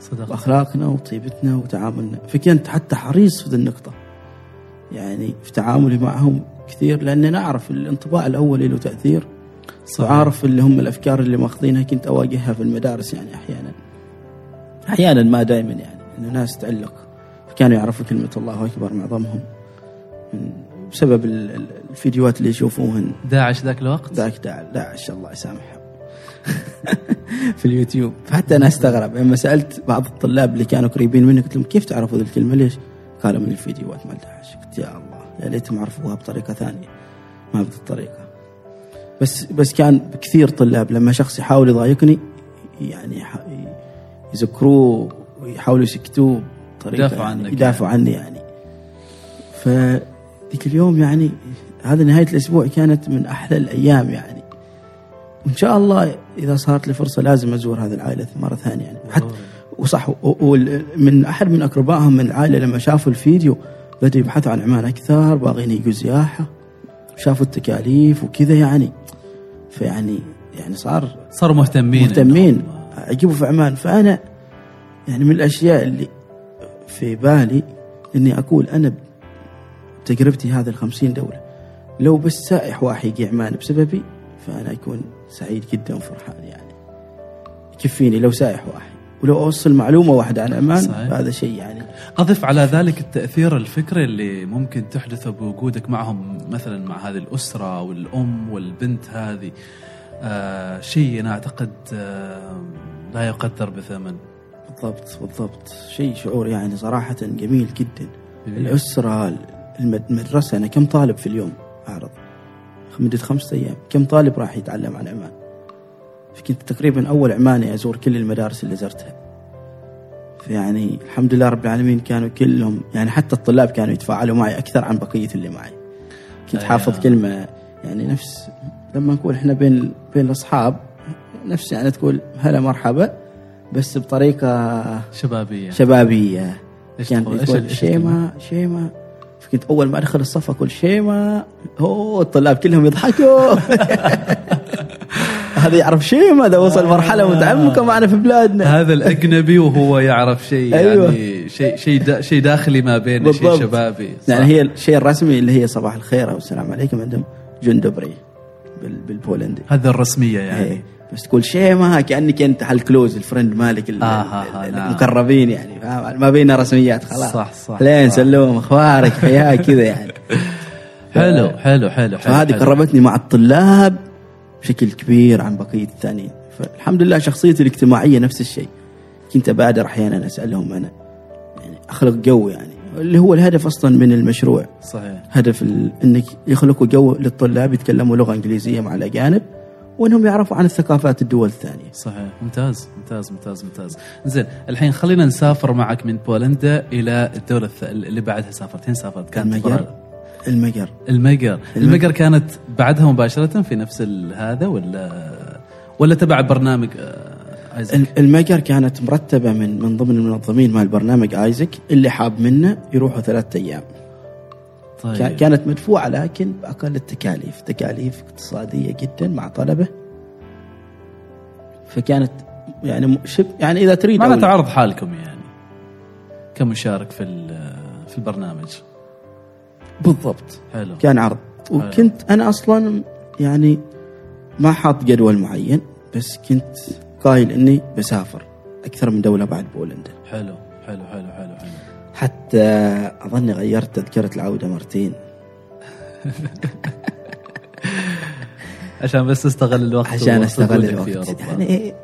[SPEAKER 2] صدق.
[SPEAKER 1] باخلاقنا وطيبتنا وتعاملنا. فكنت حتى حريص في ذي النقطة. يعني في تعاملي معهم كثير لأني أنا أعرف الانطباع الاولي له تأثير.
[SPEAKER 2] صحيح.
[SPEAKER 1] وعارف اللي هم الأفكار اللي ماخذينها كنت أواجهها في المدارس يعني أحيانا. أحيانا ما دائما يعني انه ناس تعلق. فكانوا يعرفوا كلمة الله أكبر معظمهم. من بسبب ال- ال- الفيديوهات اللي يشوفوهن.
[SPEAKER 2] داعش ذاك الوقت؟
[SPEAKER 1] ذاك داع داعش الله يسامحهم *laughs* في اليوتيوب. فحتى أنا أستغرب. لما سألت بعض الطلاب اللي كانوا قريبين مني قلت لهم كيف تعرفوا ذي الكلمة؟ ليش؟ قالوا من الفيديوهات مال داعش قلت يا الله يا ليتهم عرفوها بطريقة ثانية. ما بهذه الطريقة. بس بس كان كثير طلاب لما شخص يحاول يضايقني يعني يذكروه ويحاولوا يسكتوه بطريقة
[SPEAKER 2] يدافعوا
[SPEAKER 1] يعني.
[SPEAKER 2] عنك
[SPEAKER 1] يدافعوا عني يعني. فذيك اليوم يعني هذا نهاية الأسبوع كانت من أحلى الأيام يعني. وإن شاء الله إذا صارت لي فرصة لازم أزور هذه العائلة مرة ثانية يعني. حتى وصح و- و- من أحد من أقربائهم من العائلة لما شافوا الفيديو بدأوا يبحثوا عن عمان أكثر باغين يجوا زياحة. شافوا التكاليف وكذا يعني. فيعني يعني صار
[SPEAKER 2] صاروا مهتمين.
[SPEAKER 1] مهتمين. اجيبه في عمان. فأنا يعني من الأشياء اللي في بالي إني أقول أنا بتجربتي هذه الخمسين دولة لو بس سائح واحد يجي عمان بسببي فأنا أكون سعيد جدا وفرحان يعني. يكفيني لو سائح واحد ولو أوصل معلومة واحدة عن عمان
[SPEAKER 2] صحيح.
[SPEAKER 1] هذا شيء يعني.
[SPEAKER 2] أضف على ذلك التأثير الفكري اللي ممكن تحدثه بوجودك معهم مثلا مع هذه الأسرة والأم والبنت هذه. آه شيء أنا أعتقد آه لا يقدر بثمن.
[SPEAKER 1] بالضبط بالضبط. شيء شعور يعني صراحة جميل جدا. الأسرة المد- المدرسة أنا كم طالب في اليوم؟ أعرض. مدة خمسة أيام. كم طالب راح يتعلم عن عمان فكنت تقريبا أول عماني أزور كل المدارس اللي زرتها. فيعني الحمد لله رب العالمين كانوا كلهم يعني حتى الطلاب كانوا يتفاعلوا معي أكثر عن بقية اللي معي. كنت
[SPEAKER 2] أيوة.
[SPEAKER 1] حافظ كلمة يعني نفس لما نقول إحنا بين بين الأصحاب نفس يعني تقول هلا مرحبا بس بطريقة
[SPEAKER 2] شبابية.
[SPEAKER 1] شبابية. كان
[SPEAKER 2] تقول؟
[SPEAKER 1] شيما شيما فكنت أول ما أدخل الصف أقول شيما أوه الطلاب كلهم يضحكوا *laughs* هذا يعرف شيما ده وصل مرحلة متعمقة معنا في بلادنا
[SPEAKER 2] هذا الأجنبي وهو يعرف شيء
[SPEAKER 1] أيوة.
[SPEAKER 2] يعني شيء شيء دا شيء داخلي ما بيننا شيء. شبابي صح.
[SPEAKER 1] يعني هي الشيء الرسمي اللي هي صباح الخير أو السلام عليكم عندهم dzień dobry بال- بالبولندي
[SPEAKER 2] هذا الرسمية يعني
[SPEAKER 1] إيه. بس تقول شيما كأنك أنت هال close ال friend مالك ال-
[SPEAKER 2] آه، آه،
[SPEAKER 1] ال-. المقربين يعني فاهم؟ ما بيننا رسميات خلاص
[SPEAKER 2] صح، صح،
[SPEAKER 1] لين. سلوم أخبارك حياك *laughs* كذا يعني
[SPEAKER 2] حلو حلو حلو حلو
[SPEAKER 1] فهذه. قربتني مع الطلاب بشكل كبير عن بقية الثانيين فالحمد لله شخصيتي الاجتماعية نفس الشيء كنت أبادر أحيانا أسألهم أنا يعني أخلق جو يعني اللي هو الهدف أصلا من المشروع
[SPEAKER 2] صحيح
[SPEAKER 1] هدف. إنك يخلقوا جو للطلاب يتكلموا لغة إنجليزية مع الأجانب وإنهم يعرفوا عن الثقافات الدول الثانية.
[SPEAKER 2] صحيح. ممتاز ممتاز ممتاز ممتاز. زين الحين خلينا نسافر معك من بولندا إلى الدولة الث... اللي بعدها سافرت. فين سافرت. كانت
[SPEAKER 1] المجر؟ المجر.
[SPEAKER 2] المجر. المجر. كانت بعدها مباشرة في نفس هذا ولا ولا تبع برنامج آه، ايزك
[SPEAKER 1] ال- المجر كانت مرتبة من من ضمن المنظمين مال برنامج ايزك اللي حاب منه يروحوا ثلاثة أيام.
[SPEAKER 2] طيب.
[SPEAKER 1] كانت مدفوعة لكن بأقل التكاليف تكاليف اقتصادية جدا مع طلبة. فكانت يعني شب يعني إذا تريد
[SPEAKER 2] معناته عرض حالكم يعني كمشارك في في البرنامج.
[SPEAKER 1] بالضبط.
[SPEAKER 2] حلو.
[SPEAKER 1] كان عرض. وكنت أنا أصلا يعني ما حاط جدول معين بس كنت قايل إني بسافر أكثر من دولة بعد بولندا.
[SPEAKER 2] حلو حلو حلو حلو حلو.
[SPEAKER 1] حتى أظني غيرت تذكرة العودة مرتين. *laughs*
[SPEAKER 2] عشان بس استغل الوقت
[SPEAKER 1] عشان استغل الوقت. يعني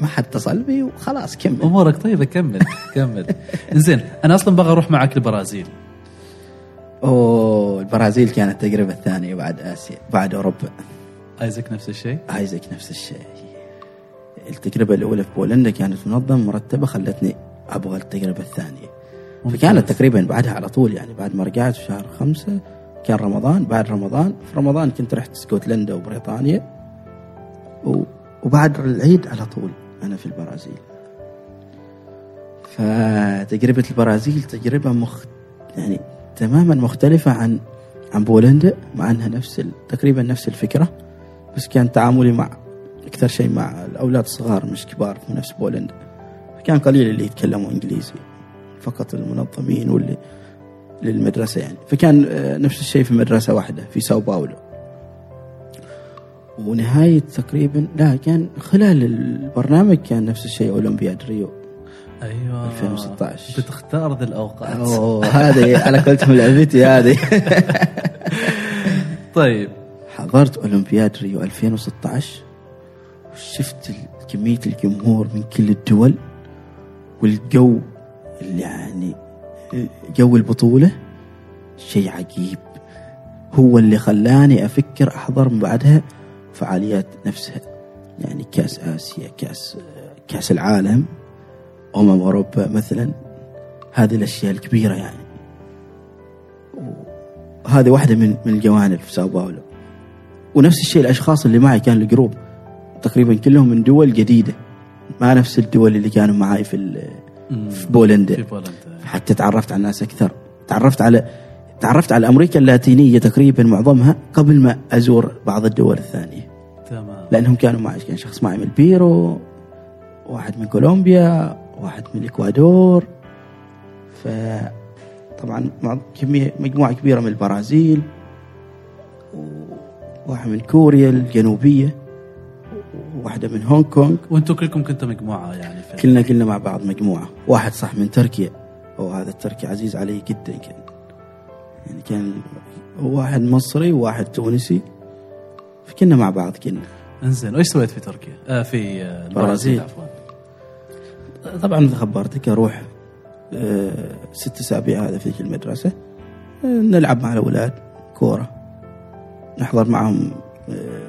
[SPEAKER 1] ما حد اتصل بي وخلاص كمل.
[SPEAKER 2] أمورك طيبة كمل كمل. *laughs* زين أنا أصلا بغى أروح معك البرازيل.
[SPEAKER 1] أوه البرازيل كانت التجربه الثانية بعد آسيا بعد أوروبا.
[SPEAKER 2] ايزك نفس الشيء؟
[SPEAKER 1] ايزك نفس الشيء. التجربة الأولى في بولندا كانت منظمة مرتبة خلتني أبغى التجربة
[SPEAKER 2] الثانية.
[SPEAKER 1] فكانت تقريبا بعدها على طول يعني بعد ما رجعت في شهر خمسة كان رمضان بعد رمضان في رمضان كنت رحت اسكتلندا وبريطانيا. وبعد العيد على طول أنا في البرازيل فتجربة البرازيل تجربة مخ... يعني تماما مختلفة عن عن بولندا مع أنها نفس ال... تقريبا نفس الفكرة بس كان تعاملي مع أكثر شيء مع الأولاد الصغار مش كبار في نفس بولندا كان قليل اللي يتكلموا إنجليزي فقط المنظمين واللي للمدرسة يعني. فكان آه، نفس الشيء في مدرسة واحدة في ساو باولو. ونهاية تقريبا لا كان خلال البرنامج كان نفس الشيء أولمبياد ريو.
[SPEAKER 2] أيوه.
[SPEAKER 1] 2016.
[SPEAKER 2] بتختار ذي الأوقات.
[SPEAKER 1] أوه هذه على قولتهم لعبتي هذه. *laughs*
[SPEAKER 2] طيب.
[SPEAKER 1] حضرت أولمبياد ريو 2016 وشفت كمية الجمهور من كل الدول. والجو يعني جو البطولة؟ شيء عجيب. هو اللي خلاني أفكر أحضر من بعدها فعاليات نفسها. يعني كأس آسيا كأس كأس العالم أمم أوروبا مثلا. هذه الأشياء الكبيرة يعني. وهذه واحدة من من الجوانب في ساو باولو. ونفس الشيء الأشخاص اللي معي كان الجروب. تقريبا كلهم من دول جديدة. ما نفس الدول اللي كانوا معي في. في بولندا.
[SPEAKER 2] في بولندا.
[SPEAKER 1] حتى تعرفت على الناس أكثر. تعرفت على تعرفت على أمريكا اللاتينية تقريبا معظمها قبل ما أزور بعض الدول الثانية.
[SPEAKER 2] تمام.
[SPEAKER 1] لأنهم كانوا معي كان شخص معي من البيرو واحد من كولومبيا واحد من الاكوادور ف طبعا كميه مجموعة كبيرة من البرازيل وواحد من كوريا الجنوبية. وواحده من هونغ كونغ.
[SPEAKER 2] وأنتم كلكم كنتوا مجموعة يعني في
[SPEAKER 1] كلنا كلنا مع بعض مجموعة. واحد صح من تركيا. وهذا التركي عزيز علي جدا كان. يعني كان واحد مصري وواحد تونسي. فكنا مع بعض كنا.
[SPEAKER 2] إنزين وإيش سويت في تركيا؟ آه في آه البرازيل
[SPEAKER 1] برازيل.
[SPEAKER 2] عفوا.
[SPEAKER 1] طبعا مثل خبرتك أروح آه، ست أسابيع هذا في المدرسة. آه، نلعب مع الأولاد كورة. نحضر معهم آه،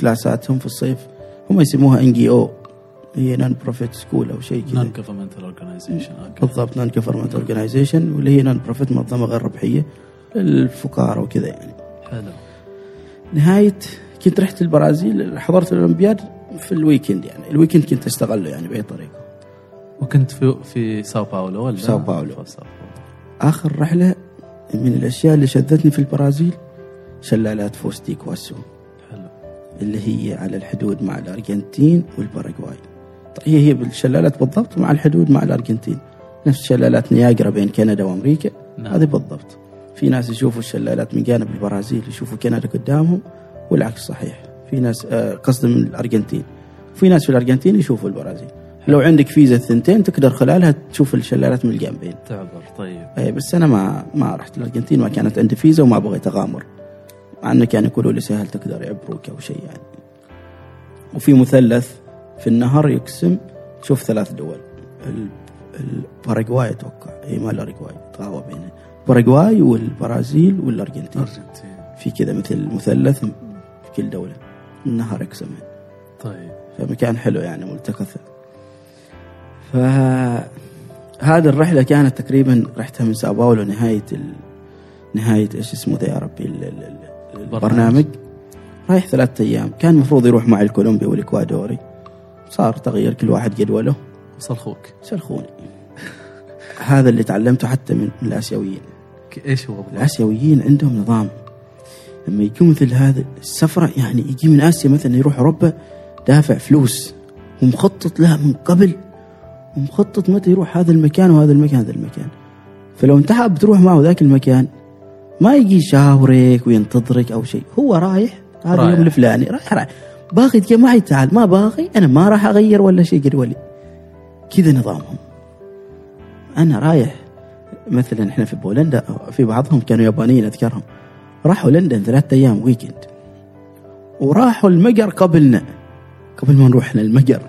[SPEAKER 1] class اتهم في الصيف. هم يسموها NGO هي non-profit school أو شيء
[SPEAKER 2] non
[SPEAKER 1] كذا
[SPEAKER 2] governmental organization okay
[SPEAKER 1] بالضبط non-government organization واللي هي non-profit منظمة غير ربحيه للفقراء وكذا يعني.
[SPEAKER 2] حلو.
[SPEAKER 1] نهاية كنت رحت البرازيل حضرت الأولمبياد في ال weekend يعني. ال weekend كنت استغله يعني بأي طريقة.
[SPEAKER 2] وكنت في في ساو باولو ولا؟
[SPEAKER 1] ساو باولو. آخر رحلة من الأشياء اللي شدتني في البرازيل شلالات فوز دو إيغواسو
[SPEAKER 2] حلو
[SPEAKER 1] اللي هي على الحدود مع الأرجنتين والباراغواي. طيب هي هي بالشلالات بالضبط مع الحدود مع الأرجنتين. نفس شلالات نياجرا بين كندا وأمريكا
[SPEAKER 2] نعم.
[SPEAKER 1] هذه بالضبط. في ناس يشوفوا الشلالات من جانب البرازيل يشوفوا كندا قدامهم والعكس صحيح. في ناس آه، قصدي من الأرجنتين. في ناس في الأرجنتين يشوفوا البرازيل. لو عندك فيزا الثنتين تقدر خلالها تشوف الشلالات من الجنبين.
[SPEAKER 2] تعبر طيب.
[SPEAKER 1] اي بس أنا ما ما رحت الأرجنتين ما كانت عندي فيزا وما بغيت أغامر. مع انه كانوا يقولوا لي سهل تقدر يعبروك أو شيء يعني. وفي مثلث في النهر يقسم تشوف ثلاث دول. ال- الباراغواي أتوقع. أي ما الاراغواي تغاوى بينه باراغواي والبرازيل والأرجنتين.
[SPEAKER 2] أرجنتين.
[SPEAKER 1] في كذا مثل مثلث في كل دولة. النهر يقسم
[SPEAKER 2] طيب.
[SPEAKER 1] فمكان حلو يعني ملتقى فهذه الرحلة كانت تقريبا رحتها من ساو باولو نهاية ال... نهاية إيش اسمه ده يا ربي ال... ال... ال... البرنامج رايح ثلاثة أيام. كان المفروض يروح معي الكولومبي والإكوادوري. صار تغير كل واحد جدوله.
[SPEAKER 2] وصل أخوك
[SPEAKER 1] سلخوني. *laughs* هذا اللي تعلمته حتى من, الآسيويين.
[SPEAKER 2] إيش هو؟
[SPEAKER 1] الآسيويين عندهم نظام. لما يجوا مثل هذا السفرة يعني يجي من آسيا مثلا يروح أوروبا دافع فلوس. ومخطط لها من قبل. ومخطط متى يروح هذا المكان وهذا المكان هذا المكان. فلو انتهى بتروح معه ذاك المكان. ما يجي يشاورك وينتظرك أو شيء. هو رايح هذا. اليوم الفلاني رايح رايح. باغي تجي معي تعال ما باغي أنا ما راح أغير ولا شيء قل ولي. كذا نظامهم. أنا رايح مثلا إحنا في بولندا في بعضهم كانوا يابانيين أذكرهم. راحوا لندن ثلاثة أيام ويكند وراحوا المقر قبلنا. قبل ما نروح إحنا المقر.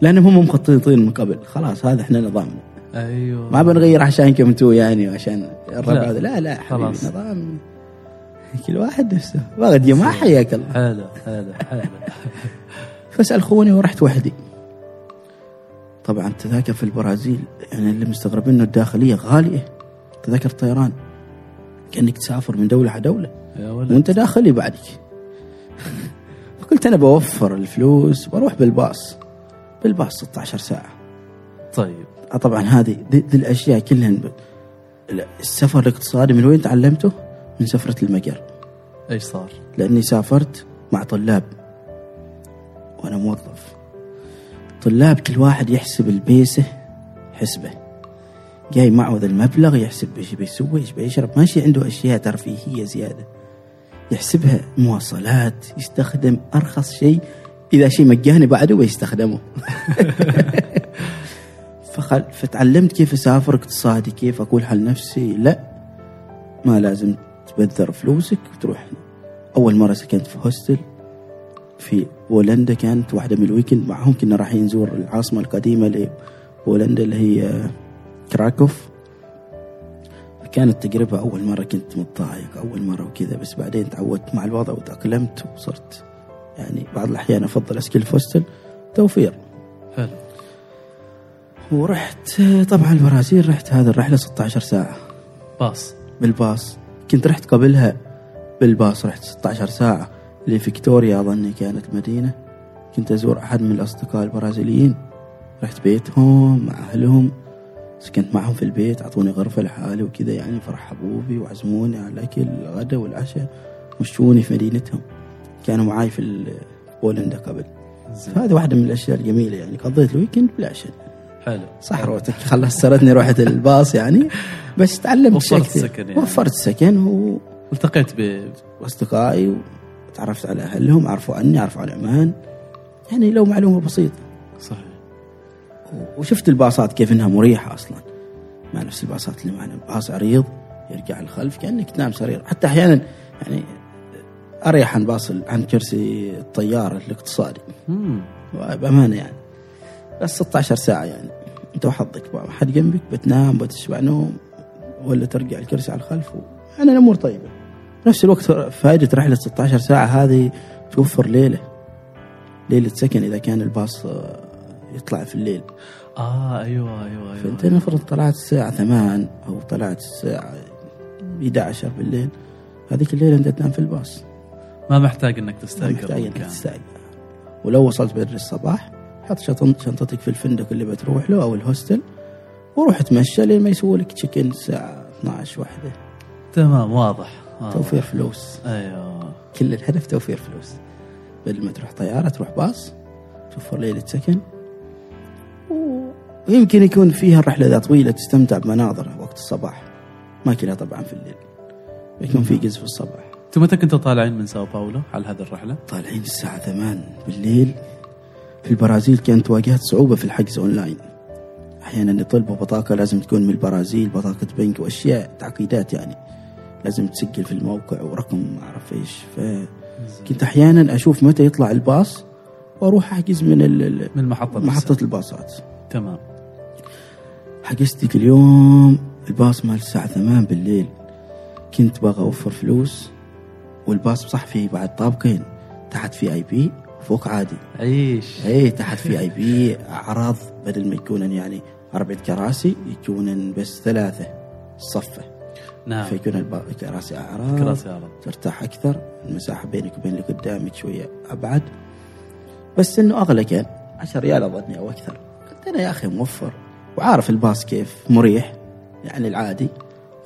[SPEAKER 1] لأنهم هم مخططين من قبل. خلاص هذا إحنا نظامنا.
[SPEAKER 2] أيوه.
[SPEAKER 1] ما بنغير عشانكم أنتوا يعني وعشان الربع
[SPEAKER 2] لا.
[SPEAKER 1] هذا. لا لا
[SPEAKER 2] خلاص.
[SPEAKER 1] نظام. كل واحد نفسه. تجي معه حياك الله.
[SPEAKER 2] حلو حلو حلو. *laughs*
[SPEAKER 1] فاسأل خواني ورحت وحدي. طبعا التذاكر في البرازيل. يعني اللي مستغربين انه الداخلية غالية. تذاكر طيران. كأنك تسافر من دولة على دولة.
[SPEAKER 2] يا ولد.
[SPEAKER 1] وأنت داخلي بعدك. *laughs* فقلت أنا بوفر الفلوس وأروح بالباص. بالباص 16 ساعة.
[SPEAKER 2] طيب.
[SPEAKER 1] طبعا هذه دي الأشياء كلها السفر الاقتصادي من وين تعلمته؟ من سفرة المقر
[SPEAKER 2] إيش صار؟
[SPEAKER 1] لأني سافرت مع طلاب. وأنا موظف. طلاب كل واحد يحسب البيسه حسبه. جاي معه ذا المبلغ يحسب إيش بيسوي إيش بيشرب. ماشي عنده أشياء ترفيهية زيادة. يحسبها مواصلات يستخدم أرخص شيء. إذا شيء مجاني بعده بيستخدمه. *laughs* فخل... فتعلمت كيف أسافر اقتصادي كيف أقول حل نفسي؟ لا. ما لازم تبذر فلوسك وتروح أول مرة سكنت في hostel في بولندا كانت واحدة من ال weekend معهم كنا رايحين نزور العاصمة القديمة لبولندا اللي هي كراكوف. كانت تجربة أول مرة كنت متضايق أول مرة وكذا بس بعدين تعودت مع الوضع وتأقلمت وصرت يعني بعض الأحيان أفضل أسكن في هوستل توفير.
[SPEAKER 2] حلو.
[SPEAKER 1] ورحت طبعا البرازيل رحت هذه الرحلة 16 ساعة.
[SPEAKER 2] باص.
[SPEAKER 1] بالباص. كنت رحت قبلها بالباص رحت 16 ساعة لفيكتوريا أظني كانت المدينة. كنت أزور أحد من الأصدقاء البرازيليين. رحت بيتهم مع أهلهم سكنت معهم في البيت أعطوني غرفة لحالي وكذا يعني فرحبوا بي وعزموني على الأكل الغداء والعشاء مشوني في مدينتهم. كانوا معاي في بولندا قبل.
[SPEAKER 2] زين.
[SPEAKER 1] فهذه واحدة من الأشياء الجميلة يعني قضيت ال weekend بلا شيء
[SPEAKER 2] حلو.
[SPEAKER 1] صح روحتك خلص سردني روحة الباص يعني. بس تعلمت
[SPEAKER 2] وفرت. سكن يعني.
[SPEAKER 1] وفرت سكن و...
[SPEAKER 2] التقيت ب
[SPEAKER 1] وأصدقائي وتعرفت على أهلهم عرفوا عني عرفوا عن عمان يعني لو معلومة بسيطة.
[SPEAKER 2] صحيح.
[SPEAKER 1] وشفت الباصات كيف إنها مريحة أصلا. ما نفس الباصات اللي معنا. باص عريض يرجع الخلف كأنك تنام سرير. حتى أحيانا يعني أريح عن باص عن كرسي الطيارة الاقتصادي.
[SPEAKER 2] مم.
[SPEAKER 1] بأمانة يعني. بس 16 ساعة يعني. أنت وحظك ما حد جنبك بتنام بتشبع نوم ولا ترجع الكرسي على الخلف و... يعني الأمور طيبة. نفس الوقت فائده رحله 16 ساعة. هذه توفر ليلة. ليلة سكن إذا كان الباص آه، يطلع في الليل.
[SPEAKER 2] آه أيوه أيوه أيوه
[SPEAKER 1] فأنت نفرض طلعت الساعة 8 أو طلعت الساعة 11 بالليل هذيك الليلة أنت تنام في الباص.
[SPEAKER 2] ما محتاج إنك
[SPEAKER 1] ما
[SPEAKER 2] تستاجر
[SPEAKER 1] محتاج
[SPEAKER 2] إنك.
[SPEAKER 1] تستاجر ولو وصلت بدري الصباح حط شنط- شنطتك في الفندق اللي بتروح له أو الهوستل وروح اتمشى لين ما يسووا لك تشيك ان الساعة 12 واحدة.
[SPEAKER 2] تمام واضح واضح.
[SPEAKER 1] توفير فلوس.
[SPEAKER 2] أيوه.
[SPEAKER 1] كل الهدف توفير فلوس. بدل ما تروح طيارة تروح باص توفر ليلة سكن. ويمكن يكون فيها الرحله إذا طويلة تستمتع بمناظر وقت الصباح. ما كلها طبعا في الليل. يكون في جزء في الصباح.
[SPEAKER 2] أنتم متى كنتوا طالعين من ساو باولو على هذه الرحلة؟
[SPEAKER 1] طالعين الساعة 8 بالليل. في البرازيل كانت واجهت صعوبة في الحجز أونلاين. أحيانا يطلبوا بطاقة لازم تكون من البرازيل بطاقة بنك وأشياء تعقيدات يعني. لازم تسجل في الموقع ورقم ما أعرف إيش فكنت أحيانا أشوف متى يطلع الباص وأروح أحجز من
[SPEAKER 2] من محطة
[SPEAKER 1] محطة الباصات.
[SPEAKER 2] تمام.
[SPEAKER 1] حجزت ذيك اليوم الباص مال الساعة 8 بالليل. كنت باغى أوفر فلوس والباص صح فيه بعد طابقين. تحت VIP. وفوق عادي.
[SPEAKER 2] عيش.
[SPEAKER 1] اي تحت VIP أعراض بدل ما يكونن يعني أربعة كراسي يكونن بس ثلاثة صفة.
[SPEAKER 2] نعم.
[SPEAKER 1] فيكون الكراسي أعراض
[SPEAKER 2] كراسي عرض
[SPEAKER 1] ترتاح أكثر المساحة بينك وبين اللي قدامك شوية أبعد. بس إنه اغلى كان 10 ريال اظني أو أكثر. قلت أنا يا أخي موفر. وعارف الباص كيف مريح. يعني العادي.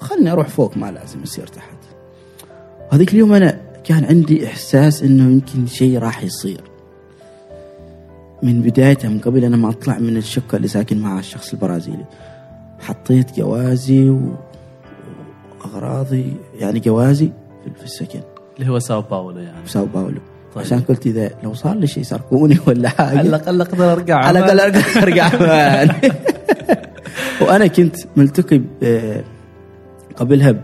[SPEAKER 1] خلني أروح فوق ما لازم يصير تحت. هذيك اليوم أنا كان عندي إحساس إنه يمكن شيء راح يصير. من بدايتها من قبل أنا ما أطلع من الشقة اللي ساكن معها الشخص البرازيلي حطيت جوازي و... اغراضي يعني جوازي في- السكن.
[SPEAKER 2] اللي هو ساو باولو يعني.
[SPEAKER 1] ساو باولو.
[SPEAKER 2] طيب.
[SPEAKER 1] عشان قلت إذا لو صار لي شيء سرقوني ولا حاجة.
[SPEAKER 2] على الأقل أقدر أرجع
[SPEAKER 1] على.
[SPEAKER 2] الأقل
[SPEAKER 1] أرجع ارجع *laughs* وأنا كنت ملتقي قبلها ب-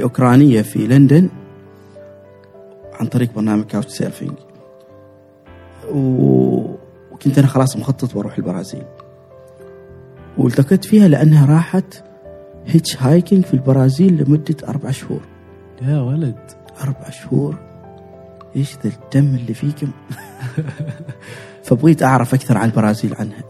[SPEAKER 1] بأوكرانية في لندن عن طريق برنامج Couchsurfing و- وكنت أنا خلاص مخطط وأروح البرازيل. والتقيت فيها لأنها راحت hitchhiking في البرازيل لمدة أربع شهور.
[SPEAKER 2] يا ولد.
[SPEAKER 1] أربع شهور. إيش ذا الدم اللي فيكم؟ *laughs* فبغيت أعرف أكثر عن البرازيل عنها.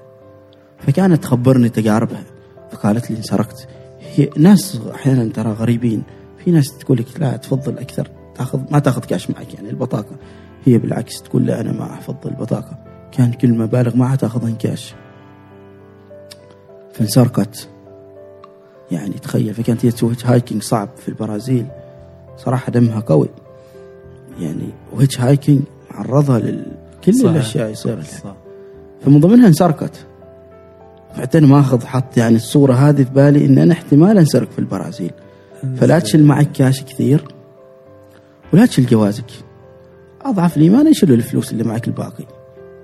[SPEAKER 1] فكانت تخبرني تجاربها. فقالت لي سرقت هي ناس أحيانا ترى غريبين. في ناس تقول لك لا تفضل أكثر تاخذ ما تاخذ كاش معك يعني البطاقة. هي بالعكس تقول لا أنا ما أفضل البطاقة. كان كل مبالغ معها تاخذها كاش فانسرقت. يعني تخيل فكانت هي تسوي hiking صعب في البرازيل. صراحة دمها قوي. يعني و hitchhiking معرضها لكل
[SPEAKER 2] صحيح.
[SPEAKER 1] الأشياء يصير لها. فمن ضمنها انسرقت. بعدين ماخذ حط يعني الصورة هذه في بالي إن أنا احتمال أنسرق في البرازيل. فلا تشيل معك كاش كثير ولا تشيل جوازك. أضعف الإيمان يشيلوا الفلوس اللي معك الباقي.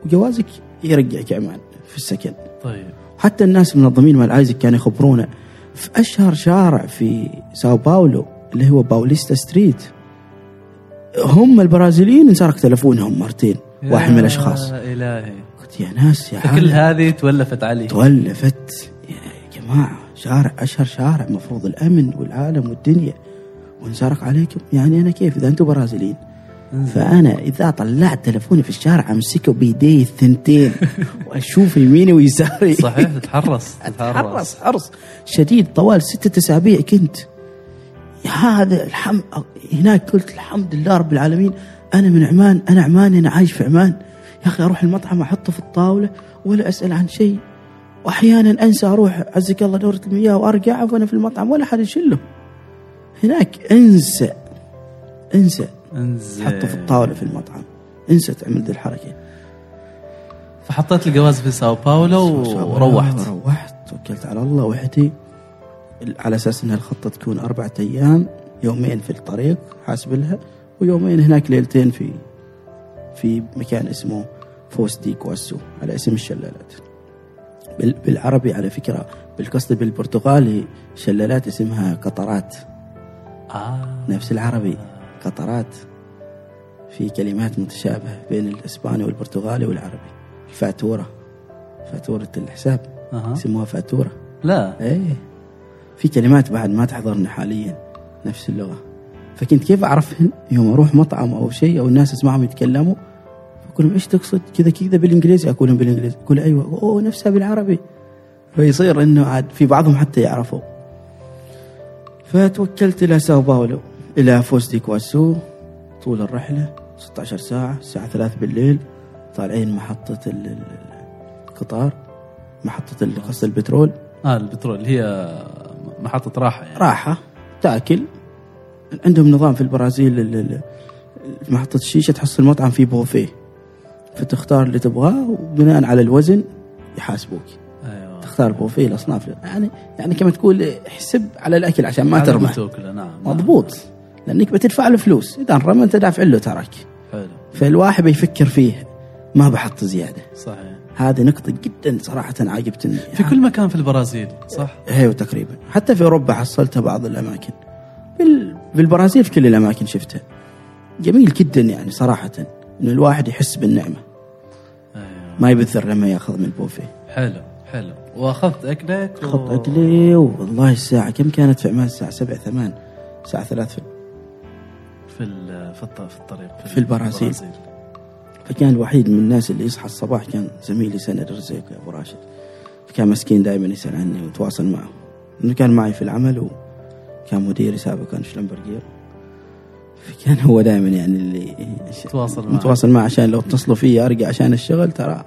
[SPEAKER 1] وجوازك يرجعك عمان في السكن.
[SPEAKER 2] طيب.
[SPEAKER 1] حتى الناس المنظمين مال AIESEC كانوا يخبرونا في أشهر شارع في ساو باولو اللي هو باوليستا street. هم البرازيليين انسرق تلفونهم مرتين واحد من الأشخاص.
[SPEAKER 2] يا إلهي.
[SPEAKER 1] قلت يا ناس يا
[SPEAKER 2] فكل
[SPEAKER 1] عالم
[SPEAKER 2] هذه تولفت علي.
[SPEAKER 1] تولفت. يا جماعة. شارع أشهر شارع مفروض الأمن والعالم والدنيا. وانسرق عليكم. يعني أنا كيف؟ إذا أنتم برازيليين. فأنا إذا طلعت تلفوني في الشارع أمسكه بيدي الثنتين *laughs* وأشوف يميني ويساري.
[SPEAKER 2] صحيح تتحرص *laughs*
[SPEAKER 1] أتحرص حرص. شديد طوال ستة أسابيع كنت. هذا الحم هناك قلت الحمد لله رب العالمين. أنا من عمان أنا عماني أنا عايش في عمان. يا أخي أروح المطعم أحطه في الطاولة ولا أسأل عن شيء. وأحيانا أنسى أروح عزك الله دورة المياه وأرجع وأنا في المطعم ولا حد يشله هناك أنسى أنسى.
[SPEAKER 2] انزين
[SPEAKER 1] حطه في الطاولة في المطعم. أنسى تعمل ذي الحركة.
[SPEAKER 2] فحطيت الجواز في ساو باولو وروحت.
[SPEAKER 1] روحت توكلت على الله وحدي. على أساس إن الخطة تكون أربعة أيام يومين في الطريق حاسب لها ويومين هناك ليلتين في في مكان اسمه فوس دي كواسو على اسم الشلالات. بالعربي على فكرة بالقصد بالبرتغالي شلالات اسمها قطرات.
[SPEAKER 2] آه.
[SPEAKER 1] نفس العربي قطرات. في كلمات متشابهة بين الإسباني والبرتغالي والعربي. الفاتورة فاتورة الحساب.
[SPEAKER 2] أها.
[SPEAKER 1] يسموها فاتورة.
[SPEAKER 2] لا.
[SPEAKER 1] إيه. في كلمات بعد ما تحضرني حاليا نفس اللغة. فكنت كيف اعرفهن يوم أروح مطعم أو شيء أو الناس اسمعهم يتكلموا؟ أقول لهم إيش تقصد؟ كذا كذا بالإنجليزي أقول لهم بالإنجليزي. يقول أيوه. أوه نفسها بالعربي. فيصير إنه عاد في بعضهم حتى يعرفوا. فتوكلت إلى ساو باولو إلى فوس دي كواسو طول الرحلة 16 ساعة الساعة 3 بالليل طالعين محطة ال- ال- القطار محطة قصد البترول.
[SPEAKER 2] آه البترول اللي هي محطة راحة يعني.
[SPEAKER 1] راحة تأكل. عندهم نظام في البرازيل محطة الشيشة تحصل مطعم فيه بوفيه. فتختار اللي تبغاه وبناء على الوزن يحاسبوك.
[SPEAKER 2] أيوه.
[SPEAKER 1] تختار بوفيه الاصناف يعني يعني كما تقول احسب على الأكل عشان ما ترمى.
[SPEAKER 2] نعم.
[SPEAKER 1] مضبوط. لأنك بتدفع له فلوس. إذا رمى أنت دافع له ترك.
[SPEAKER 2] حلو.
[SPEAKER 1] فالواحد بيفكر فيه ما بحط زيادة.
[SPEAKER 2] صحيح.
[SPEAKER 1] هذه نقطة جدا صراحة عجبتني
[SPEAKER 2] في كل مكان في البرازيل صح؟
[SPEAKER 1] أيوه تقريبا. حتى في أوروبا حصلتها بعض الأماكن. بال... في البرازيل في كل الأماكن شفتها. جميل جدا يعني صراحة. إن الواحد يحس بالنعمة.
[SPEAKER 2] أيوه.
[SPEAKER 1] ما يبذر لما يأخذ من البوفيه.
[SPEAKER 2] حلو حلو. وأخذت أكلك و-
[SPEAKER 1] خط أكلي والله الساعة كم كانت في عمان؟ الساعة 7 8 الساعة 3 في
[SPEAKER 2] في ال- في الط- في الطريق
[SPEAKER 1] في البرازيل. فكان الوحيد من الناس اللي يصحى الصباح كان زميلي سند الرزيق يا أبو راشد. فكان مسكين دائما يسأل عني وتواصل معه. إنه كان معي في العمل وكان مديري سابقا شلمبرجير فكان هو دائما يعني اللي
[SPEAKER 2] تواصل معه.
[SPEAKER 1] متواصل معه عشان لو اتصلوا فيي أرجع عشان الشغل ترى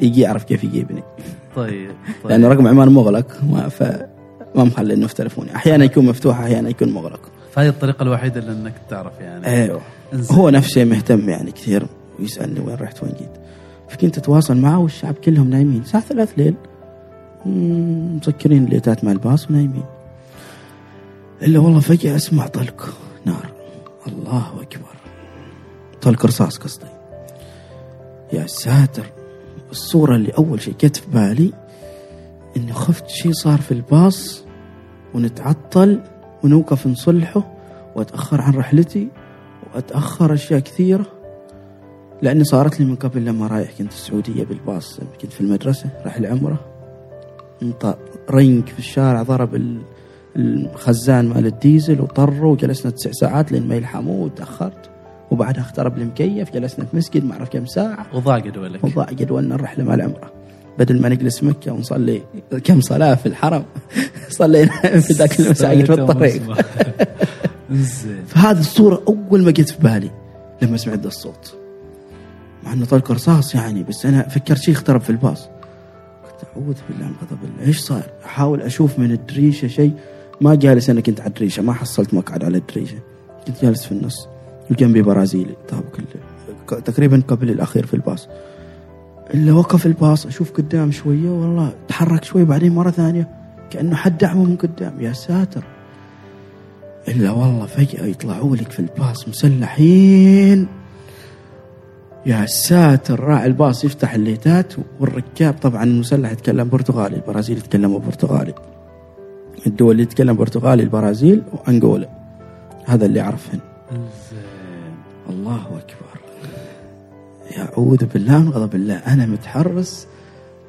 [SPEAKER 1] يجي يعرف كيف يجيبني.
[SPEAKER 2] طيب طيب.
[SPEAKER 1] لأن رقم عمان مغلق ما ف ما مخلي إنه في تلفوني أحيانا يكون مفتوح أحيانا يكون مغلق.
[SPEAKER 2] فهي الطريقة الوحيدة اللي إنك تعرف يعني.
[SPEAKER 1] أيوه.
[SPEAKER 2] إنزين.
[SPEAKER 1] هو نفسه مهتم يعني كثير ويسألني وين رحت وين جيت. فكنت أتواصل معه والشعب كلهم نايمين. الساعة ثلاث ليل. مسكرين الليتات مع الباص ونايمين. إلا والله فجأة أسمع طلق. نار. الله أكبر. طلق رصاص قصدي. يا ساتر. الصورة اللي أول شيء جت في بالي إني خفت شيء صار في الباص ونتعطل ونوقف نصلحه وأتأخر عن رحلتي وأتأخر أشياء كثيرة. لأني صارت لي من قبل لما رايح كنت السعودية بالباص كنت في المدرسة راح العمرة. انط رنق في الشارع ضرب الخزان مال الديزل وطره وجلسنا تسع ساعات لين ما يلحموه وتأخرت. وبعدها اخترب المكيف جلسنا في مسجد ما أعرف كم ساعة.
[SPEAKER 2] وضاق جدولك.
[SPEAKER 1] وضاع جدولنا الرحله مع العمره بدل ما نجلس مكة ونصلي كم صلاة في الحرم *laughs* صلينا في ذاك المساجد في الطريق. *laughs* فهذه الصورة أول ما جت في بالي لما سمعت ذا الصوت. مع أنه طلق رصاص يعني بس أنا فكرت شيء اخترب في الباص. قلت أعوذ بالله من غضب الله. إيش صار أحاول أشوف من الدريشة شيء ما جالس أنا كنت على الدريشة ما حصلت مقعد على الدريشة. كنت جالس في النص وجنبي برازيلي. طابق ال- تقريبا قبل الأخير في الباص. إلا وقف الباص أشوف قدام شوية والله تحرك شوي بعدين مرة ثانية كأنه حد دعمه من قدام. يا ساتر. إلا والله فجأة يطلعوا لك في الباص مسلحين. يا ساتر. راعي الباص يفتح الليتات والركاب طبعا المسلح يتكلم برتغالي البرازيل يتكلموا برتغالي. الدول اللي تتكلم برتغالي البرازيل وانغولا. هذا اللي
[SPEAKER 2] أعرفهن.
[SPEAKER 1] الله أكبر. يعوذ بالله من غضب الله. أنا متحرس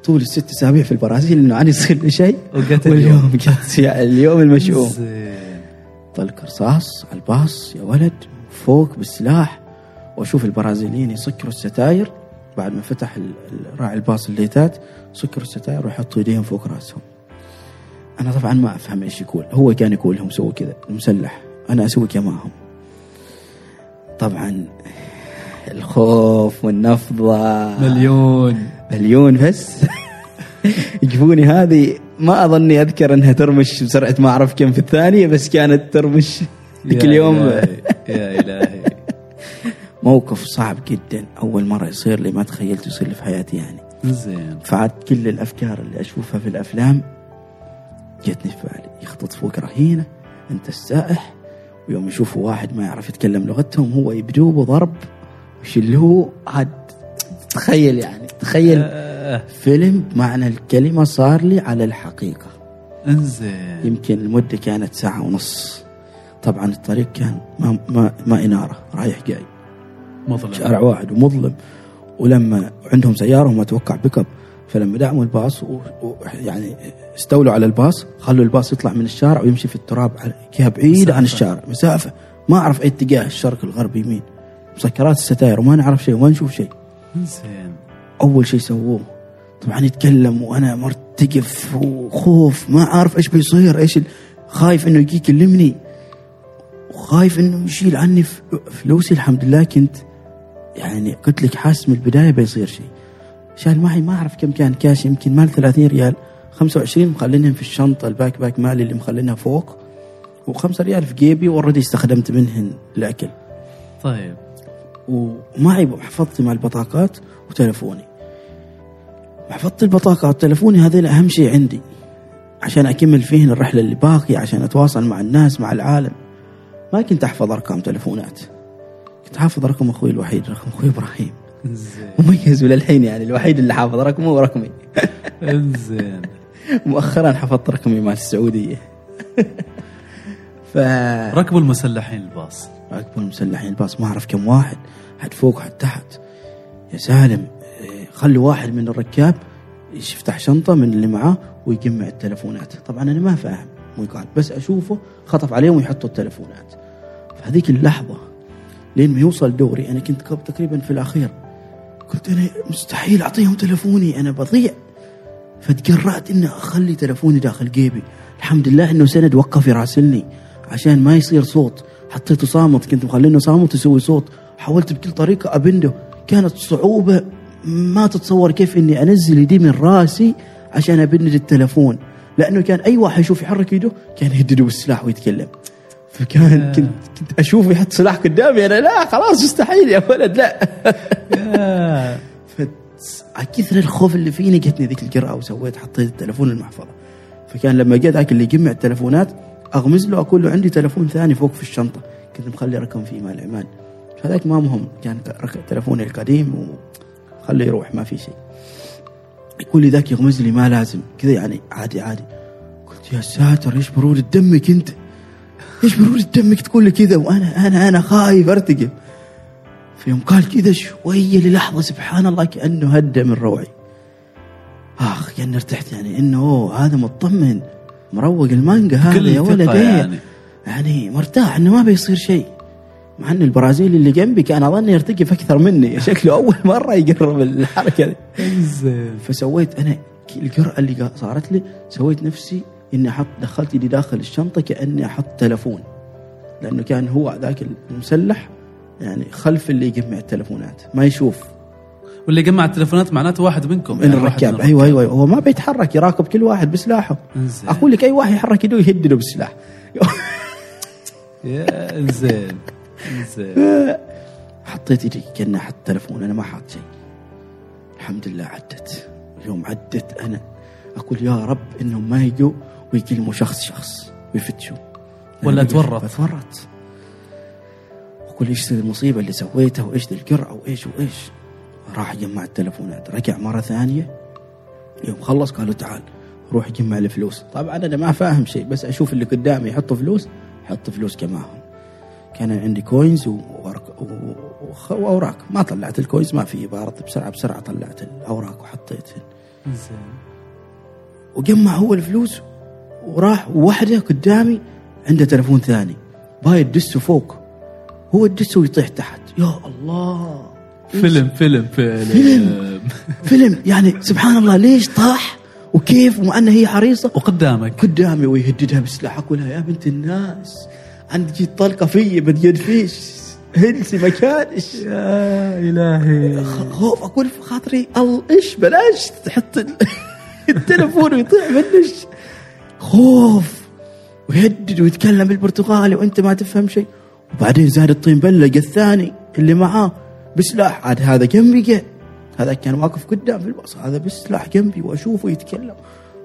[SPEAKER 1] طول الست أسابيع في البرازيل إنه عاد يصير لي شيء. واليوم
[SPEAKER 2] اليوم
[SPEAKER 1] يعني اليوم المشؤوم. طلق رصاص على الباص يا ولد فوق بالسلاح. وأشوف البرازيليين يسكروا الستاير. بعد ما فتح راعي الباص الليتات سكروا الستاير ويحطوا إيديهم فوق رأسهم. أنا طبعا ما أفهم إيش يقول. هو كان يقول لهم سووا كذا المسلح أنا أسوي كماهم طبعا الخوف والنفضة.
[SPEAKER 2] مليون.
[SPEAKER 1] مليون بس. *laughs* يجيبوني هذه ما أظني أذكر إنها ترمش بسرعة ما أعرف كم في الثانية بس كانت ترمش *laughs* ذيك
[SPEAKER 2] يا
[SPEAKER 1] اليوم
[SPEAKER 2] إلهي، *laughs* يا إلهي.
[SPEAKER 1] موقف صعب جدا. أول مرة يصير لي ما تخيلت يصير لي في حياتي يعني.
[SPEAKER 2] زين.
[SPEAKER 1] فعاد كل الأفكار اللي أشوفها في الأفلام. جتني في بالي. يخطط فوق رهينه أنت السائح. ويوم يشوفوا واحد ما يعرف يتكلم لغتهم هو يبدوه بضرب ويشلوه عاد تخيل يعني تخيل
[SPEAKER 2] آه،
[SPEAKER 1] فيلم بمعنى الكلمة صار لي على الحقيقة.
[SPEAKER 2] انزين.
[SPEAKER 1] يمكن المدة كانت ساعة ونص. طبعا الطريق كان ما, ما, ما إنارة رايح جاي.
[SPEAKER 2] مظلم.
[SPEAKER 1] شارع واحد ومظلم. ولما عندهم سيارة وما أتوقع بيك أب. فلما دعموا الباص و... و... يعني استولوا على الباص خلوا الباص يطلع من الشارع ويمشي في التراب على جهة بعيدة عن. الشارع مسافة. ما أعرف أي اتجاه الشرق الغرب يمين. مسكرات الستاير وما نعرف شيء وما نشوف شيء.
[SPEAKER 2] انزين
[SPEAKER 1] أول شيء سووه. طبعا يتكلم وأنا مرتجف وخوف ما عارف إيش بيصير إيش ال- خايف إنه يجي يكلمني وخايف إنه يشيل عني فلوسي الحمد لله كنت يعني قلت لك حاسس من البداية بيصير شيء. شال معي ما أعرف كم كان كاش يمكن مال 30 ريال. 25 مخلينهم في الشنطة ال backpack مالي اللي مخلينها فوق و5 ريال في جيبي و already استخدمت منهن الأكل.
[SPEAKER 2] طيب.
[SPEAKER 1] ومعي محفظتي مع البطاقات وتلفوني. محفظتي البطاقة وتلفوني هذين أهم شيء عندي. عشان أكمل فيهن الرحلة اللي باقية عشان أتواصل مع الناس مع العالم. ما كنت أحفظ أرقام تلفونات. كنت حافظ رقم أخوي الوحيد رقم أخوي إبراهيم.
[SPEAKER 2] انزين
[SPEAKER 1] مميز وللحين يعني الوحيد اللي حافظ رقمه ورقمي
[SPEAKER 2] انزين
[SPEAKER 1] مؤخرا حفظت رقمي مال السعودية. ف
[SPEAKER 2] ركبوا المسلحين الباص.
[SPEAKER 1] أكبر مسلحين الباص. ما أعرف كم واحد حد فوق حد تحت. يا سالم إيه، خلوا واحد من الركاب يفتح شنطة من اللي معاه ويجمع التلفونات. طبعا أنا ما فاهم مو يقال بس أشوفه خطف عليهم ويحطوا التلفونات. فهذيك اللحظة لين ما يوصل دوري أنا كنت تقريبا في الأخير قلت أنا مستحيل أعطيهم تلفوني أنا بضيع. فتقرأت إني أخلي تلفوني داخل جيبي. الحمد لله إنه سند وقف يراسلني عشان ما يصير صوت. حطيته صامت كنت مخلينه صامت يسوي صوت. حاولت بكل طريقة أبنده. كانت صعوبة ما تتصور كيف إني أنزل يدي من راسي عشان أبند التلفون. لأنه كان أي واحد يشوف يحرك يده كان يهدده بالسلاح ويتكلم. فكان *laughs* كنت كنت أشوفه يحط سلاح قدامي أنا لا خلاص مستحيل يا ولد لا. *laughs* كثر الخوف اللي فيني جتني ذيك الجرأة وسويت حطيت التلفون المحفظة. فكان لما جاء ذاك اللي يجمع التلفونات أغمز له أقول له عندي تلفون ثاني فوق في الشنطة. كنت مخلي رقم فيه مال العمال هذاك ما مهم كان تلفوني القديم وخليه يروح ما في شيء. يقول لي ذاك يغمز لي ما لازم كذا يعني عادي عادي. قلت يا ساتر إيش برودة دمك أنت؟ إيش برودة دمك تقول لي كذا؟ وأنا أنا أنا خايف أرتقب. في يوم قال كذا شوية للحظة سبحان الله كأنه هدى من روعي. آخ كاني ارتحت يعني إنه أوه هذا مطمن مروق المانجا هذا يا ولد.
[SPEAKER 2] يعني.
[SPEAKER 1] يعني مرتاح إنه ما بيصير شيء. مع ان البرازيلي اللي جنبي كان أظن يرتقف أكثر مني. *laughs* شكله أول مرة يقرب الحركة دي. فسويت أنا الجرأة اللي صارت لي سويت نفسي إني أحط دخلت يدي داخل الشنطة كأني أحط تلفون. لأنه كان هو ذاك المسلح يعني خلف اللي يجمع التلفونات ما يشوف.
[SPEAKER 2] واللي جمع التليفونات معناته واحد منكم.
[SPEAKER 1] من
[SPEAKER 2] يعني
[SPEAKER 1] الركاب.
[SPEAKER 2] من
[SPEAKER 1] أيوه أيوه هو ما بيتحرك يراقب كل واحد بسلاحه.
[SPEAKER 2] إنزين.
[SPEAKER 1] أقول لك أي واحد يحرك يده يهدده بالسلاح
[SPEAKER 2] يا زين زين *laughs*
[SPEAKER 1] حطيت يدي كأني أحط تلفون أنا ما حاط شيء. الحمد لله عدت. يوم عدت أنا. أقول يا رب إنهم ما يجوا. ويكلموا شخص شخص ويفتشوا
[SPEAKER 2] ولا تورط.
[SPEAKER 1] بتورط. أقول إيش المصيبة اللي سويتها وإيش ذي القرعة وإيش وإيش. راح جمع التلفونات رجع مرة ثانية. يوم خلص قالوا تعال روح جمع الفلوس طبعا أنا ما فاهم شيء بس أشوف اللي قدامي يحطوا فلوس حط فلوس كماهم كان عندي coins وورق وأوراق. ما طلعت ال coins ما في برضه بسرعة بسرعة طلعت الأوراق وحطيتها
[SPEAKER 2] زين.
[SPEAKER 1] وجمع هو الفلوس وراح وحده قدامي عنده تلفون ثاني. باي الدسه فوق. هو الدسه ويطيح تحت. يا الله.
[SPEAKER 2] فيلم فيلم فيلم.
[SPEAKER 1] فيلم. يعني سبحان الله ليش طاح؟ وكيف؟ ومع انها هي حريصة.
[SPEAKER 2] وقدامك.
[SPEAKER 1] قدامي ويهددها بالسلاح أقول لها يا بنت الناس. عندك جيت طلقة في بتجد فيش. هلسي مكانش.
[SPEAKER 2] يا إلهي.
[SPEAKER 1] خوف أقول في خاطري إيش بلاش تحط ال- *laughs* التلفون ويطيح منش. خوف. ويهدد ويتكلم بالبرتغالي وانت ما تفهم شيء. وبعدين زاد الطين بلق الثاني اللي معاه. بسلاح. عاد هذا جنبي هذا كان واقف قدام في الباص هذا بسلاح جنبي واشوفه يتكلم.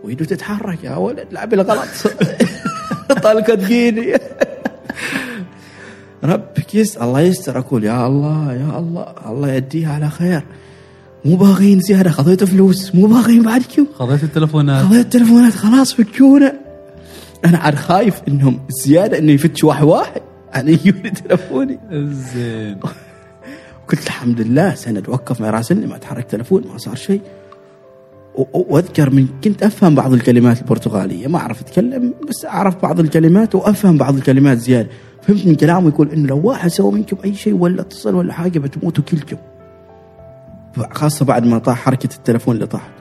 [SPEAKER 1] ويده تتحرك. يا ولد لعب الغلط. *laughs* طلقة تجيني *laughs* ربك يس الله يستر. أقول يا الله يا الله. الله يديها على خير. مو باغين زيادة خذيت فلوس. مو باغين بعد كيو
[SPEAKER 2] خذيت التلفونات.
[SPEAKER 1] خذيت تلفونات خلاص فكونا أنا عاد خايف إنهم زيادة إنه يفتش واحد واحد. أنا يجوني تلفوني.
[SPEAKER 2] زين. *laughs*
[SPEAKER 1] قلت الحمد لله سند وقف ما يراسلني ما تحرك تلفون ما صار شيء. وأذكر من كنت أفهم بعض الكلمات البرتغالية ما أعرف أتكلم بس أعرف بعض الكلمات وأفهم بعض الكلمات زيادة. فهمت من كلامه يقول إنه لو واحد سوى منكم أي شيء ولا اتصل ولا حاجة بتموتوا كلكم. خاصة بعد ما طاح حركة التلفون اللي طاحت.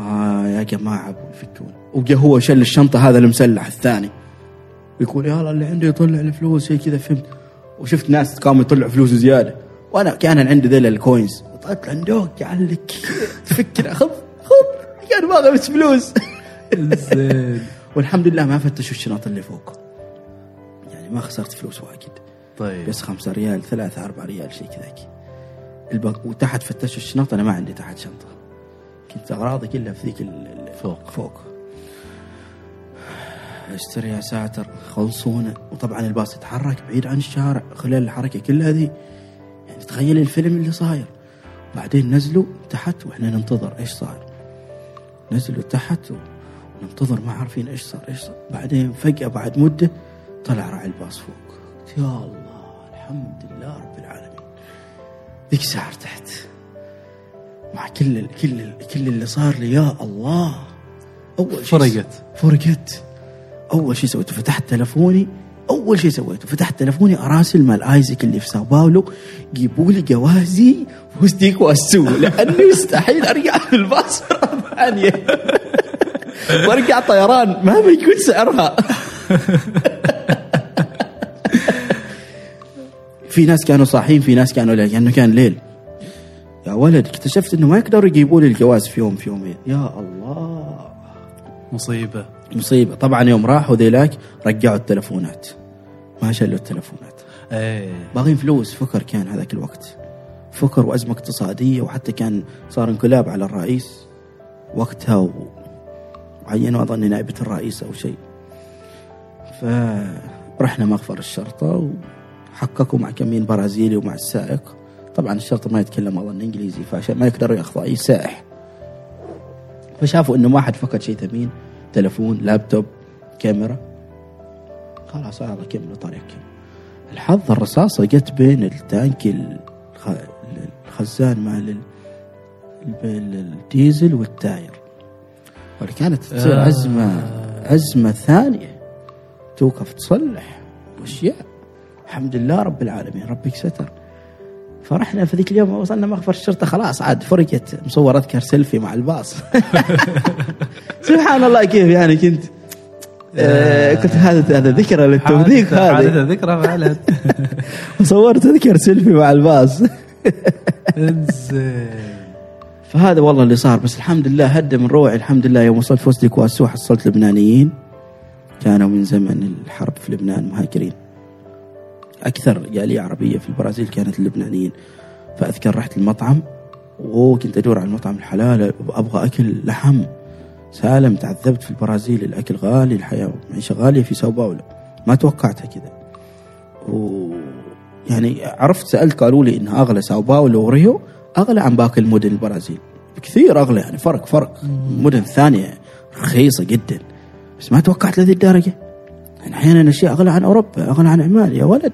[SPEAKER 1] آه يا جماعة بيفكون وجا هو شل الشنطة هذا المسلح الثاني. يقول يلا اللي عنده يطلع الفلوس. هي كذا فهمت. وشفت ناس قاموا يطلعوا فلوس زيادة. وأنا كان عندي ذيل الكوينز. طلعت عندك قال لك. تفكر خذ خذ كان باغي بس فلوس.
[SPEAKER 2] زين. *laughs*
[SPEAKER 1] والحمد لله ما فتشوا الشنط اللي فوق. يعني ما خسرت فلوس واجد.
[SPEAKER 2] طيب.
[SPEAKER 1] بس خمسة ريال ثلاثة أربعة ريال شيء كذاك. البق... وتحت فتشوا الشنط أنا ما عندي تحت شنطة. كنت أغراضي كلها في ذيك
[SPEAKER 2] فوق.
[SPEAKER 1] فوق. أشتري يا ساتر خلصونا. وطبعا الباص يتحرك بعيد عن الشارع خلال الحركة كلها ذي. يعني تخيل الفيلم اللي صاير. بعدين نزلوا تحت وإحنا ننتظر إيش صار نزلوا تحت وننتظر ما عارفين إيش صار إيش صار. بعدين فجأة بعد مدة طلع راعي الباص فوق. يا الله الحمد لله رب ذيك ساعة ارتحت مع كل كل كل اللي صار لي يا الله. أول شيء
[SPEAKER 2] فرقت.
[SPEAKER 1] فرقت. أول شيء سويته فتحت تلفوني. أول شيء سويته فتحت تلفوني أراسل مال آيزك اللي في ساو باولو جيبوا لي جوازي فوزديك واسو لأنه يستحيل أرجع في *laughs* الباص مرة ثانية. *laughs* وأرجع طيران. مهما يكون سعرها. *laughs* في ناس كانوا صاحيين في ناس كانوا لا لأنه كان ليل. يا ولد اكتشفت إنه ما يقدروا يجيبوا لي الجواز في يوم في يومين. يا الله.
[SPEAKER 2] مصيبة.
[SPEAKER 1] مصيبة. طبعا يوم راحوا ذيلاك رجعوا التلفونات. ما شلوا التلفونات.
[SPEAKER 2] إيه.
[SPEAKER 1] باغين فلوس فكر كان هذاك الوقت. فقر وأزمة اقتصادية وحتى كان صار انقلاب على الرئيس. وقتها و- وعينوا اظن نائبة الرئيس أو شيء. فرحنا مخفر الشرطة وحققوا مع كمين برازيلي ومع السائق. طبعا الشرطة ما يتكلم أظن إنجليزي فعشان ما يقدروا ياخذوا أي سائح. فشافوا إنه ما حد فقد شيء ثمين تلفون لابتوب كاميرا. خلاص هذا كملوا طريقهم الحظ الرصاصة جت بين التانك الخ... الخزان مال ال- ال- الديزل وال tire. واللي كانت تصير
[SPEAKER 2] آه.
[SPEAKER 1] أزمة أزمة ثانية توقف تصلح. وأشياء الحمد لله رب العالمين ربك ستر. فرحنا في ذيك اليوم وصلنا مخفر الشرطة خلاص عاد فرقت مصور أذكر سيلفي مع الباص. *laughs* سبحان الله كيف يعني كنت آه كنت هذا هذا ذكرى للتوثيق هذه.
[SPEAKER 2] حادثة ذكرى فعلا. *laughs*
[SPEAKER 1] صورت اذكر سيلفي مع الباص.
[SPEAKER 2] إنزين.
[SPEAKER 1] فهذا والله اللي صار بس الحمد لله هدى من روعي. الحمد لله يوم وصلت وصلت كواسو حصلت لبنانيين. كانوا من زمن الحرب في لبنان مهاجرين. أكثر جالية عربية في البرازيل كانت اللبنانيين. فأذكر رحت المطعم وكنت أدور على المطعم الحلال أبغى أكل لحم. سالم تعذبت في البرازيل الأكل غالي الحياة معيشة غالية في ساو باولو. ما توقعتها كذا و يعني عرفت سألت قالوا لي انها أغلى ساو باولو وريو أغلى عن باقي المدن البرازيل. بكثير أغلى يعني فرق فرق. المدن الثانية رخيصة جدا. بس ما توقعت لهذه الدرجة. يعني أحيانا أشياء أغلى عن أوروبا أغلى عن عمان. يا ولد.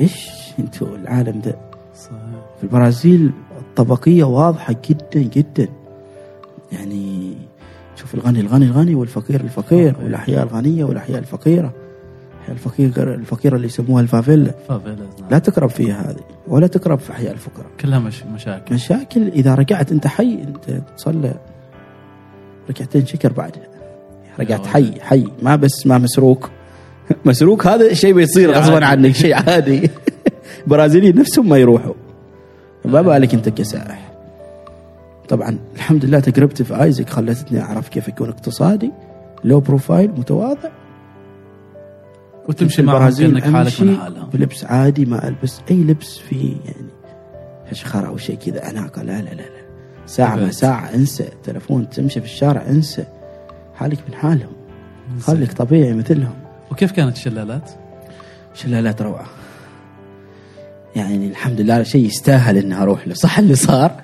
[SPEAKER 1] إيش؟ أنتوا العالم ده.
[SPEAKER 2] صحيح
[SPEAKER 1] في البرازيل الطبقية واضحة جدا جدا. يعني شوف الغني الغني الغني والفقير الفقير والأحياء الغنية والأحياء الفقيرة. الأحياء الفقيره الفقيرة اللي يسموها الفافيلا.
[SPEAKER 2] نعم.
[SPEAKER 1] لا تقرب فيها هذه ولا تقرب في أحياء الفقراء.
[SPEAKER 2] كلها مش مشاكل.
[SPEAKER 1] مشاكل. إذا رجعت أنت حي أنت تصلى. ركعتين شكر بعدها رجعت حي حي. ما بس ما مسروق. مسروق هذا شيء بيصير غصبا. عنك شيء عادي. *laughs* البرازيليين نفسهم ما يروحوا. ما بالك انت كسائح. طبعا الحمد لله تجربتي في آيزك خلتني أعرف كيف يكون اقتصادي لو بروفايل متواضع.
[SPEAKER 2] وتمشي معهم
[SPEAKER 1] البرازيل
[SPEAKER 2] حالك من حالهم.
[SPEAKER 1] بلبس عادي ما ألبس أي لبس فيه يعني فشخره أو شيء كذا أناقة. لا لا لا لا. ساعة ما. ساعة انسى. تلفون تمشي في الشارع انسى. حالك من حالهم. خليك طبيعي مثلهم.
[SPEAKER 2] وكيف كانت الشلالات؟
[SPEAKER 1] شلالات روعة. يعني الحمد لله شيء يستاهل إني أروح له. صح اللي صار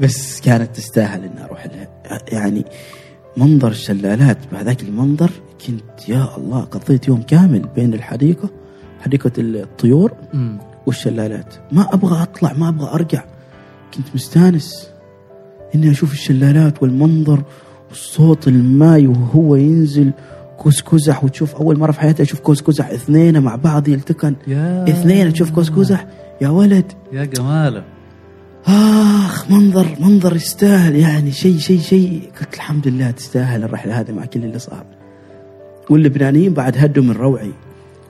[SPEAKER 1] بس كانت تستاهل إني أروح لها يعني منظر الشلالات بهذاك المنظر كنت يا الله قضيت يوم كامل بين الحديقة حديقة الطيور والشلالات. ما أبغى أطلع ما أبغى أرجع. كنت مستانس إني أشوف الشلالات والمنظر والصوت الماي وهو ينزل كوس كزح وتشوف أول مرة في حياتي أشوف كوس كزح اثنين مع بعض يلتقن.
[SPEAKER 2] يا
[SPEAKER 1] اثنين تشوف كوس قزح يا ولد.
[SPEAKER 2] يا جماله.
[SPEAKER 1] آخ منظر منظر يستاهل يعني. شيء شيء شيء. قلت الحمد لله تستاهل الرحلة هذه مع كل اللي صار. واللبنانيين بعد هدوا من روعي.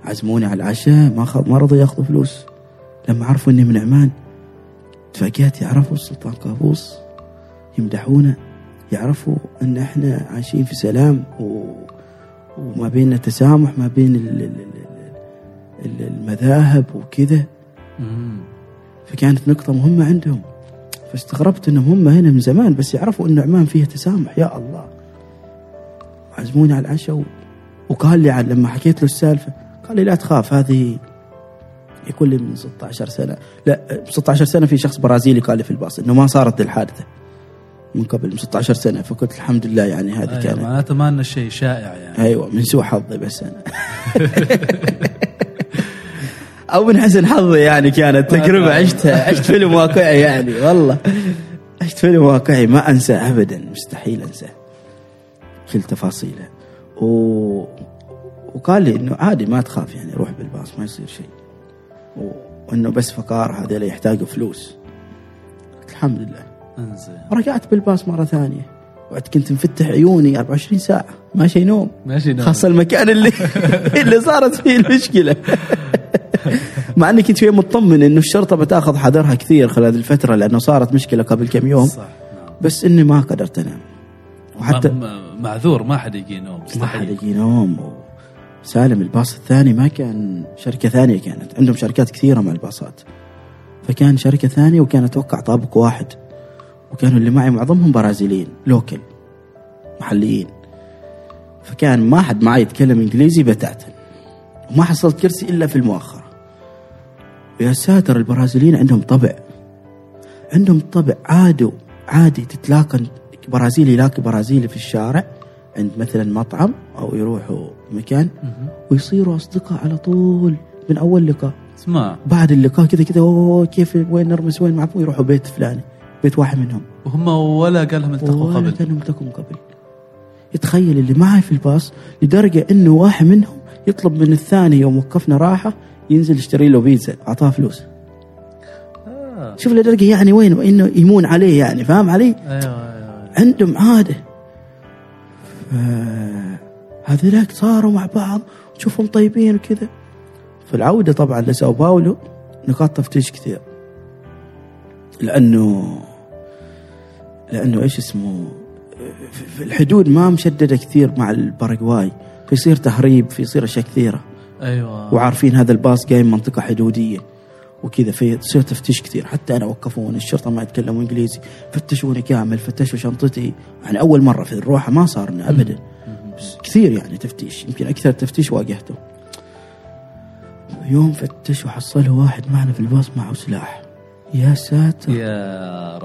[SPEAKER 1] عزموني على العشاء ما خ... ما رضوا ياخذوا فلوس. لما عرفوا إني من عمان تفاجأت يعرفوا السلطان قابوس. يمدحونا يعرفوا إن إحنا عايشين في سلام و... وما بيننا تسامح ما بين ال... ال... ال- ال- المذاهب وكذا. فكانت نقطة مهمة عندهم. فاستغربت إنهم هم هنا من زمان بس يعرفوا إن عمان فيها تسامح. يا الله. عزموني على العشاء. وقال لي عن لما حكيت له السالفة قال لي لا تخاف هذه يكون لي من 16 سنة. لا 16 سنة في شخص برازيلي قال لي في الباص إنه ما صارت الحادثة من قبل من 16 سنة فقلت الحمد لله يعني هذه
[SPEAKER 2] أيوة
[SPEAKER 1] كانت
[SPEAKER 2] معناته ما انه شيء شائع يعني.
[SPEAKER 1] أيوه من سوء حظي بس أنا. *laughs* أو من حسن حظي يعني كانت تجربة عشتها عشت فيلم واقعي يعني والله. عشت فيلم واقعي ما أنساه ابدا مستحيل أنساه. كل تفاصيله. و... وقال لي إنه عادي ما تخاف يعني روح بالباص ما يصير شيء. و... وانه بس فقار هذول يحتاجوا فلوس. قلت الحمد لله.
[SPEAKER 2] انزين.
[SPEAKER 1] رجعت بالباص مرة ثانية. وقت كنت مفتح عيوني 24 ساعة. ما شيء نوم.
[SPEAKER 2] ماشي نعم.
[SPEAKER 1] خاصة المكان اللي *laughs* اللي صارت فيه المشكلة. مع إني كنت شوي مطمن إنه الشرطة بتاخذ حذرها كثير خلال هذه الفترة لأنه صارت مشكلة قبل كم يوم.
[SPEAKER 2] صح نعم.
[SPEAKER 1] بس إني ما قدرت أنام. وحتى
[SPEAKER 2] ما- معذور ما حد يجي نوم
[SPEAKER 1] ما حد يجي نوم سالم الباص الثاني ما كان شركة ثانية كانت. عندهم شركات كثيرة مع الباصات. فكان شركة ثانية وكان أتوقع طابق واحد. وكانوا اللي معي معظمهم برازيليين لوكل محليين. فكان ما حد معي يتكلم إنجليزي بتاتا. وما حصلت كرسي إلا في المؤخرة. يا ساتر البرازيليين عندهم طبع. عندهم طبع عادوا عادي تتلاقى برازيلي يلاقي برازيلي في الشارع عند مثلا مطعم أو يروحوا مكان ويصيروا أصدقاء على طول من أول لقاء.
[SPEAKER 2] اسمع.
[SPEAKER 1] بعد اللقاء كذا كذا أوه كيف وين نرمس وين معكم؟ يروحوا بيت فلاني. بيت واحد منهم.
[SPEAKER 2] وهم ولا قال لهم التقوا
[SPEAKER 1] ولا
[SPEAKER 2] قبل.
[SPEAKER 1] كانوا التقوا قبل. يتخيل اللي معي في الباص لدرجة إنه واحد منهم يطلب من الثاني يوم وقفنا راحة ينزل يشتري له بيتزا أعطاه فلوس.
[SPEAKER 2] آه.
[SPEAKER 1] شوف لدرجة يعني وين؟ إنه يمون عليه يعني فاهم علي؟
[SPEAKER 2] أيوه أيوه.
[SPEAKER 1] عندهم عادة. هذولاك صاروا مع بعض تشوفهم طيبين وكذا. في العودة طبعا لساو باولو نقاط تفتيش كثير. لأنه لأنه إيش اسمه في- الحدود ما مشددة كثير مع الباراغواي فيصير تهريب فيصير أشياء كثيرة.
[SPEAKER 2] أيوه.
[SPEAKER 1] وعارفين هذا الباص جاي من منطقة حدودية وكذا فيصير تفتيش كثير. حتى أنا وقفوني الشرطة ما يتكلموا إنجليزي. فتشوني كامل فتشوا شنطتي. يعني أول مرة في الروحة ما صارنا ابدا. بس كثير يعني تفتيش. يمكن أكثر تفتيش واجهته. يوم فتش وحصله واحد معنا في الباص معه سلاح. يا ساتر.
[SPEAKER 2] يا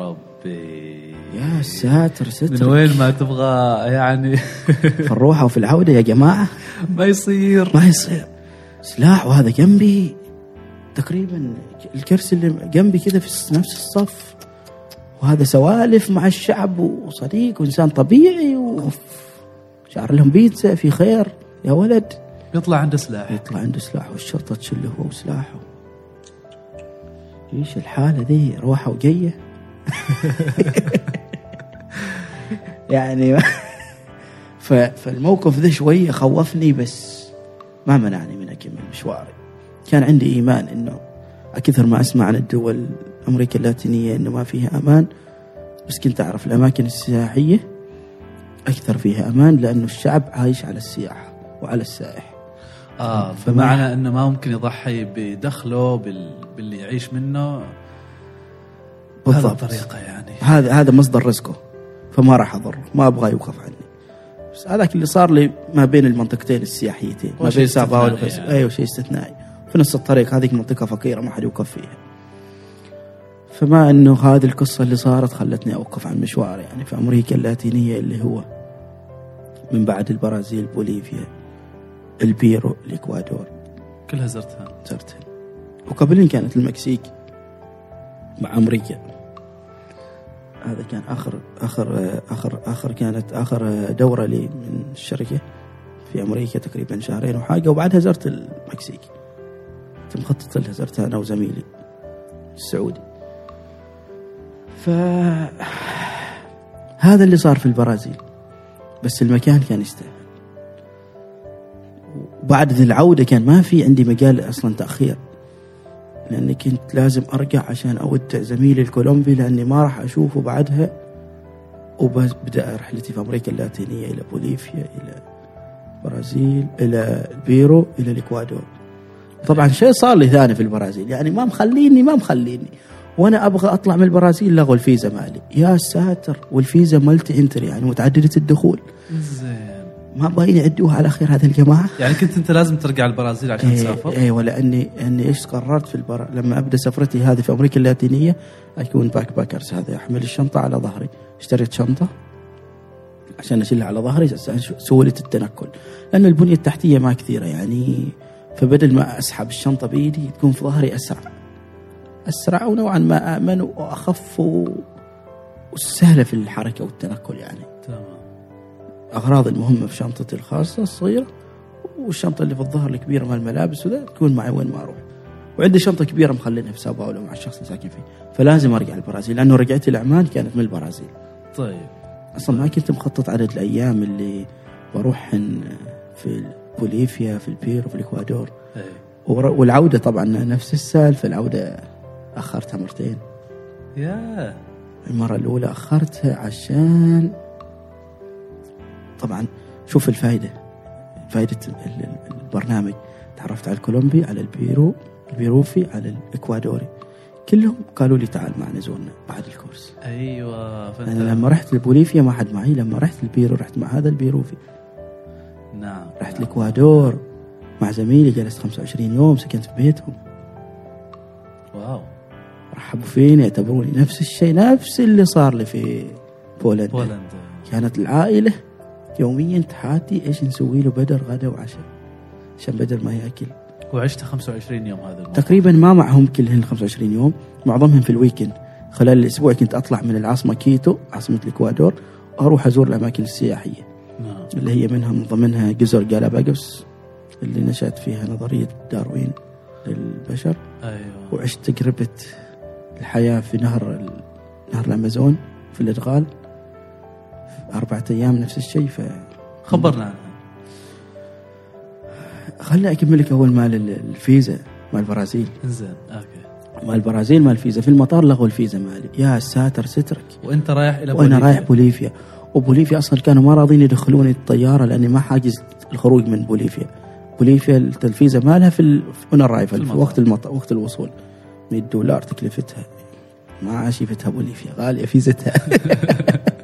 [SPEAKER 2] ربي
[SPEAKER 1] يا ساتر
[SPEAKER 2] من
[SPEAKER 1] ستر
[SPEAKER 2] وين ما تبغى يعني.
[SPEAKER 1] في الروحة وفي العودة يا جماعة.
[SPEAKER 2] ما يصير.
[SPEAKER 1] ما يصير. سلاح وهذا جنبي. تقريبا الكرسي اللي جنبي كذا في نفس الصف. وهذا سوالف مع الشعب وصديق وإنسان طبيعي وشعر لهم بيتزا في خير. يا ولد.
[SPEAKER 2] يطلع عنده سلاح.
[SPEAKER 1] يطلع عنده سلاح والشرطة تشله هو وسلاحه. إيش الحالة ذي؟ روحة وجية. *laughs* يعني. فالموقف ذا شوية خوفني بس ما منعني من اكمل مشواري كان عندي إيمان إنه أكثر ما أسمع عن الدول أمريكا اللاتينية إنه ما فيها أمان بس كنت أعرف الأماكن السياحية أكثر فيها أمان لأنه الشعب عايش على السياحه وعلى السائح آه
[SPEAKER 2] بمعنى إنه ما ممكن يضحي بدخله بال... باللي يعيش منه
[SPEAKER 1] بالضبط.
[SPEAKER 2] الطريقة يعني.
[SPEAKER 1] هذا هذا مصدر رزقه. فما راح اضر ما أبغى يوقف عني. بس هذاك اللي صار لي ما بين المنطقتين السياحيتين. ما بين ساو باولو
[SPEAKER 2] استثنائي
[SPEAKER 1] وفيس-
[SPEAKER 2] يعني.
[SPEAKER 1] أيوه شيء استثنائي. في نص الطريق. هذيك منطقة فقيرة ما حد يوقف فيها. فما إنه هذه القصة اللي صارت خلتني أوقف عن مشواري يعني. في أمريكا اللاتينية اللي هو من بعد البرازيل بوليفيا البيرو الإكوادور.
[SPEAKER 2] كلها زرتها.
[SPEAKER 1] زرتها. وقبلين كانت المكسيك مع أمريكا. هذا كان آخر آخر آخر آخر كانت آخر دورة لي من الشركة في أمريكا تقريبا شهرين وحاجة وبعدها زرت المكسيك. كنت مخطط لها زرتها أنا وزميلي السعودي. ف هذا اللي صار في البرازيل. بس المكان كان يستاهل. وبعد ذي العودة كان ما في عندي مجال أصلا تأخير. لأني كنت لازم أرجع عشان أودع زميلي الكولومبي لأني ما راح أشوفه بعدها. وبدأ رحلتي في أمريكا اللاتينية إلى بوليفيا إلى البرازيل إلى البيرو إلى الإكوادور. طبعا شيء صار لي ثاني في البرازيل. يعني ما مخليني ما مخليني. وأنا أبغى أطلع من البرازيل لغوا الفيزا مالي. يا ساتر والفيزا multi entry يعني متعددة الدخول. ما باين يعدوها على خير هذه الجماعة.
[SPEAKER 2] يعني كنت أنت لازم ترجع البرازيل عشان
[SPEAKER 1] إيه
[SPEAKER 2] تسافر؟
[SPEAKER 1] أيوه لاني اني إيش قررت في البر... لما أبدأ سفرتي هذه في أمريكا اللاتينية أكون backpackers. هذا أحمل الشنطة على ظهري. اشتريت شنطة عشان أشيلها على ظهري عشان سهوله التنقل. لأن البنية التحتية ما كثيرة يعني. فبدل ما أسحب الشنطة بإيدي تكون في ظهري أسرع. أسرع ونوعا ما آمن وأخف. وسهله في الحركة والتنقل يعني. أغراض المهمة في شنطتي الخاصة الصغيرة والشنطة اللي في الظهر الكبيرة مال الملابس وذا تكون معي وين ما أروح. وعندي شنطة كبيرة مخلينها في ساو باولو مع الشخص اللي ساكن فيه. فلازم أرجع البرازيل لأنه رجعتي العمان كانت من البرازيل.
[SPEAKER 2] طيب.
[SPEAKER 1] أصلا ما كنت مخطط عدد الأيام اللي بروحهن في بوليفيا في البيرو في
[SPEAKER 2] الإكوادور.
[SPEAKER 1] ور- والعودة طبعا نفس السالفة العودة أخرتها مرتين.
[SPEAKER 2] يا
[SPEAKER 1] المرة الأولى أخرتها عشان طبعا شوف الفائدة فائدة ال- ال- البرنامج. تعرفت على الكولومبي على البيرو البيروفي على الإكوادوري. كلهم قالوا لي تعال معنا زورنا بعد الكورس.
[SPEAKER 2] أيوه فانت
[SPEAKER 1] أنا لما رحت لبوليفيا ما حد معي لما رحت البيرو رحت مع هذا البيروفي
[SPEAKER 2] نعم.
[SPEAKER 1] رحت الإكوادور مع زميلي جلست 25 يوم سكنت في بيتهم.
[SPEAKER 2] wow.
[SPEAKER 1] رحبوا فيني اعتبروني نفس الشيء نفس اللي صار لي في بولندا.
[SPEAKER 2] بولندا.
[SPEAKER 1] كانت العائلة يوميا تحاتي إيش نسوي له بدر غدا وعشاء عشان بدر ما يأكل.
[SPEAKER 2] وعشت 25 يوم هذا الموضوع
[SPEAKER 1] تقريبا ما معهم كلهن 25 يوم معظمهم في ال weekend. خلال الأسبوع كنت أطلع من العاصمة كيتو عاصمة الإكوادور وأروح أزور الأماكن السياحية.
[SPEAKER 2] نعم.
[SPEAKER 1] اللي هي منها من ضمنها جزر جالاباجوس اللي نشأت فيها نظرية داروين للبشر.
[SPEAKER 2] أيوه.
[SPEAKER 1] وعشت تجربة الحياة في نهر نهر الأمازون في الإدغال. أربعة أيام نفس الشيء ف
[SPEAKER 2] خبرنا. عنها
[SPEAKER 1] خليني أكمل لك أول مال ال- الفيزا مال البرازيل.
[SPEAKER 2] إنزين okay.
[SPEAKER 1] مال البرازيل مال الفيزا. في المطار لغوا الفيزا مالي. يا ساتر سترك.
[SPEAKER 2] وأنت رايح
[SPEAKER 1] وأنا
[SPEAKER 2] بوليفيا.
[SPEAKER 1] رايح بوليفيا. وبوليفيا أصلا كانوا ما راضين يدخلوني الطيارة لأني ما حاجز الخروج من بوليفيا. بوليفيا الفيزا مالها في ال... on arrival في
[SPEAKER 2] المطار.
[SPEAKER 1] وقت المط... وقت الوصول. 100 دولار تكلفتها. ما عاشقتها بوليفيا. غالية فيزتها. *laughs*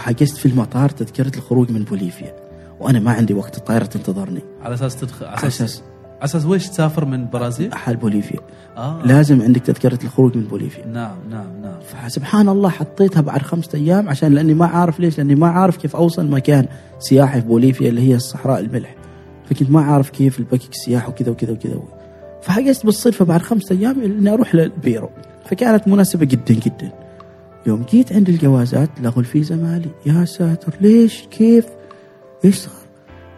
[SPEAKER 1] وحجزت في المطار تذكرة الخروج من بوليفيا. وأنا ما عندي وقت الطائرة تنتظرني.
[SPEAKER 2] على أساس تدخل على أساس
[SPEAKER 1] أساس
[SPEAKER 2] على أساس ويش تسافر من برازيل؟
[SPEAKER 1] حال بوليفيا.
[SPEAKER 2] آه.
[SPEAKER 1] لازم عندك تذكرة الخروج من بوليفيا.
[SPEAKER 2] نعم نعم نعم.
[SPEAKER 1] فسبحان الله حطيتها بعد خمسة أيام عشان لأني ما عارف ليش لأني ما عارف كيف أوصل مكان سياحي في بوليفيا اللي هي الصحراء الملح. فكنت ما عارف كيف ال package السياح وكذا وكذا وكذا. فحجزت بالصدفة بعد خمسة أيام إني أروح للبيرو. فكانت مناسبة جدا جدا. يوم جيت عند الجوازات لغوا الفيزا مالي يا ساتر ليش؟ كيف؟ إيش صار؟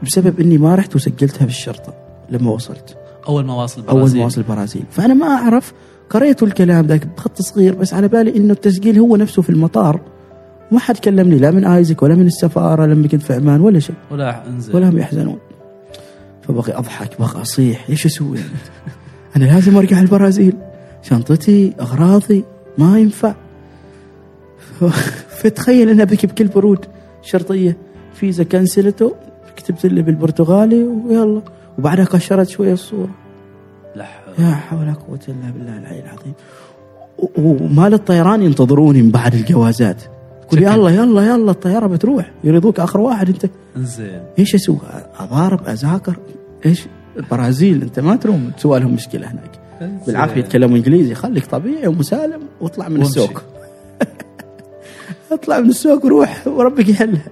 [SPEAKER 1] بسبب إني ما رحت وسجلتها بالشرطة لما وصلت.
[SPEAKER 2] أول ما واصل
[SPEAKER 1] أول
[SPEAKER 2] برازيل
[SPEAKER 1] ما وصل البرازيل. فأنا ما أعرف قريت الكلام ذاك بخط صغير بس على بالي إنه التسجيل هو نفسه في المطار. ما حد كلمني لا من آيزك ولا من السفارة لما كنت في عمان ولا شيء.
[SPEAKER 2] ولا انزين
[SPEAKER 1] ولا هم يحزنون. فبغي أضحك بغي أصيح إيش أسوي؟ أنا لازم أرجع البرازيل. شنطتي أغراضي ما ينفع. *laughs* فتخيل انها بك بكل برود شرطية فيزا كنسلته كتبت لي بالبرتغالي ويلا. وبعدها كشرت شوية الصورة.
[SPEAKER 2] لا حول.
[SPEAKER 1] لا حول ولا قوة إلا بالله العلي العظيم. ومال الطيران ينتظروني من بعد الجوازات. يقول. يلا يلا يلا الطيارة بتروح. يريدوك آخر واحد أنت.
[SPEAKER 2] إنزين.
[SPEAKER 1] إيش أسوي؟ أضارب أذاكر. إيش؟ البرازيل أنت ما تروم. تسوى لهم مشكلة هناك.
[SPEAKER 2] إنزين.
[SPEAKER 1] بالعافية يتكلموا إنجليزي. خليك طبيعي ومسالم واطلع من
[SPEAKER 2] وامشي.
[SPEAKER 1] السوق. *laughs* اطلع من السوق وروح وربك يحلها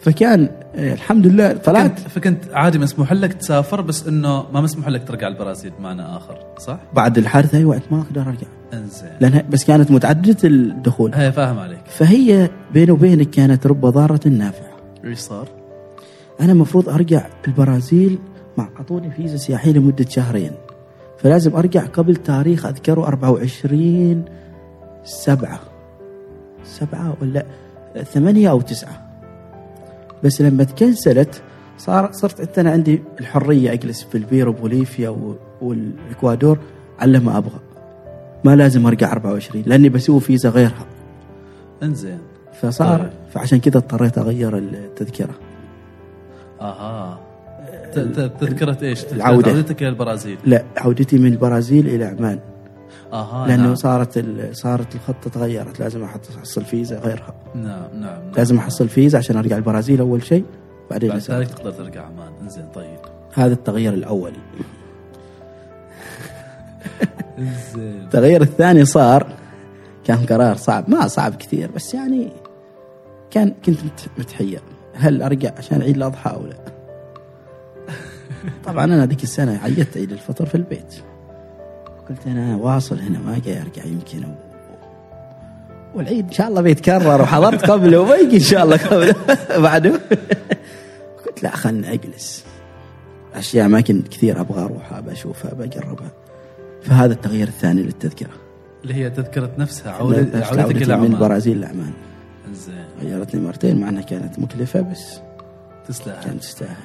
[SPEAKER 1] فكان آه، الحمد لله طلعت.
[SPEAKER 2] فكنت, فكنت عادي مسموح لك تسافر بس إنه ما مسموح لك ترجع البرازيل بمعنى آخر صح؟
[SPEAKER 1] بعد الحادثة أيوة أنت ما أقدر أرجع.
[SPEAKER 2] إنزين.
[SPEAKER 1] لأنها بس كانت متعددة الدخول.
[SPEAKER 2] هي فاهم عليك.
[SPEAKER 1] فهي بيني وبينك كانت رب ضارة نافعة.
[SPEAKER 2] إيش صار؟
[SPEAKER 1] أنا المفروض أرجع البرازيل مع أعطوني فيزا سياحية لمدة شهرين. فلازم أرجع قبل تاريخ أذكره 24 سبعة. سبعة ولا ثمانية أو تسعة. بس لما تكنسلت صار صرت أنت أنا عندي الحرية أجلس في البيرو بوليفيا و- والإكوادور على ما أبغى. ما لازم أرجع 24 لأني بسوي فيزا غيرها.
[SPEAKER 2] إنزين.
[SPEAKER 1] فصار
[SPEAKER 2] طيب.
[SPEAKER 1] فعشان كذا اضطريت
[SPEAKER 2] أغير التذكرة. أها. تذكرة
[SPEAKER 1] إيش؟
[SPEAKER 2] عودتك إلى البرازيل.
[SPEAKER 1] لا عودتي من البرازيل إلى عمان.
[SPEAKER 2] أها
[SPEAKER 1] لأنه
[SPEAKER 2] نعم.
[SPEAKER 1] صارت صارت الخطة تغيرت. لازم أحصل فيزا غيرها.
[SPEAKER 2] نعم نعم, نعم.
[SPEAKER 1] لازم أحصل فيزا عشان أرجع البرازيل أول شيء بعدين
[SPEAKER 2] بعد. ذلك تقدر ترجع عمان. إنزين طيب.
[SPEAKER 1] هذا التغيير الأول.
[SPEAKER 2] إنزين. *laughs*
[SPEAKER 1] التغيير الثاني صار كان قرار صعب. ما صعب كثير بس يعني كان كنت مت- متحير. هل أرجع عشان عيد الأضحى أو لا؟ *laughs* طبعا أنا ذيك السنة عيدت عيد الفطر في البيت. قلت أنا واصل هنا ما جاي أرجع يمكن. و... والعيد إن شاء الله بيتكرر وحضرت قبله وبيجي إن شاء الله قبله *laughs* بعده. قلت لا خلنا أجلس. أشياء اماكن كثير أبغى أروحها ابى اشوفها ابى اجربها فهذا التغيير الثاني للتذكرة.
[SPEAKER 2] اللي هي تذكرة نفسها عودت- عودتك
[SPEAKER 1] عودتي
[SPEAKER 2] إلى
[SPEAKER 1] من
[SPEAKER 2] عمان.
[SPEAKER 1] البرازيل لعمان.
[SPEAKER 2] إنزين.
[SPEAKER 1] غيرتني مرتين مع إنها كانت مكلفة بس
[SPEAKER 2] تستاهل.
[SPEAKER 1] كانت تستاهل.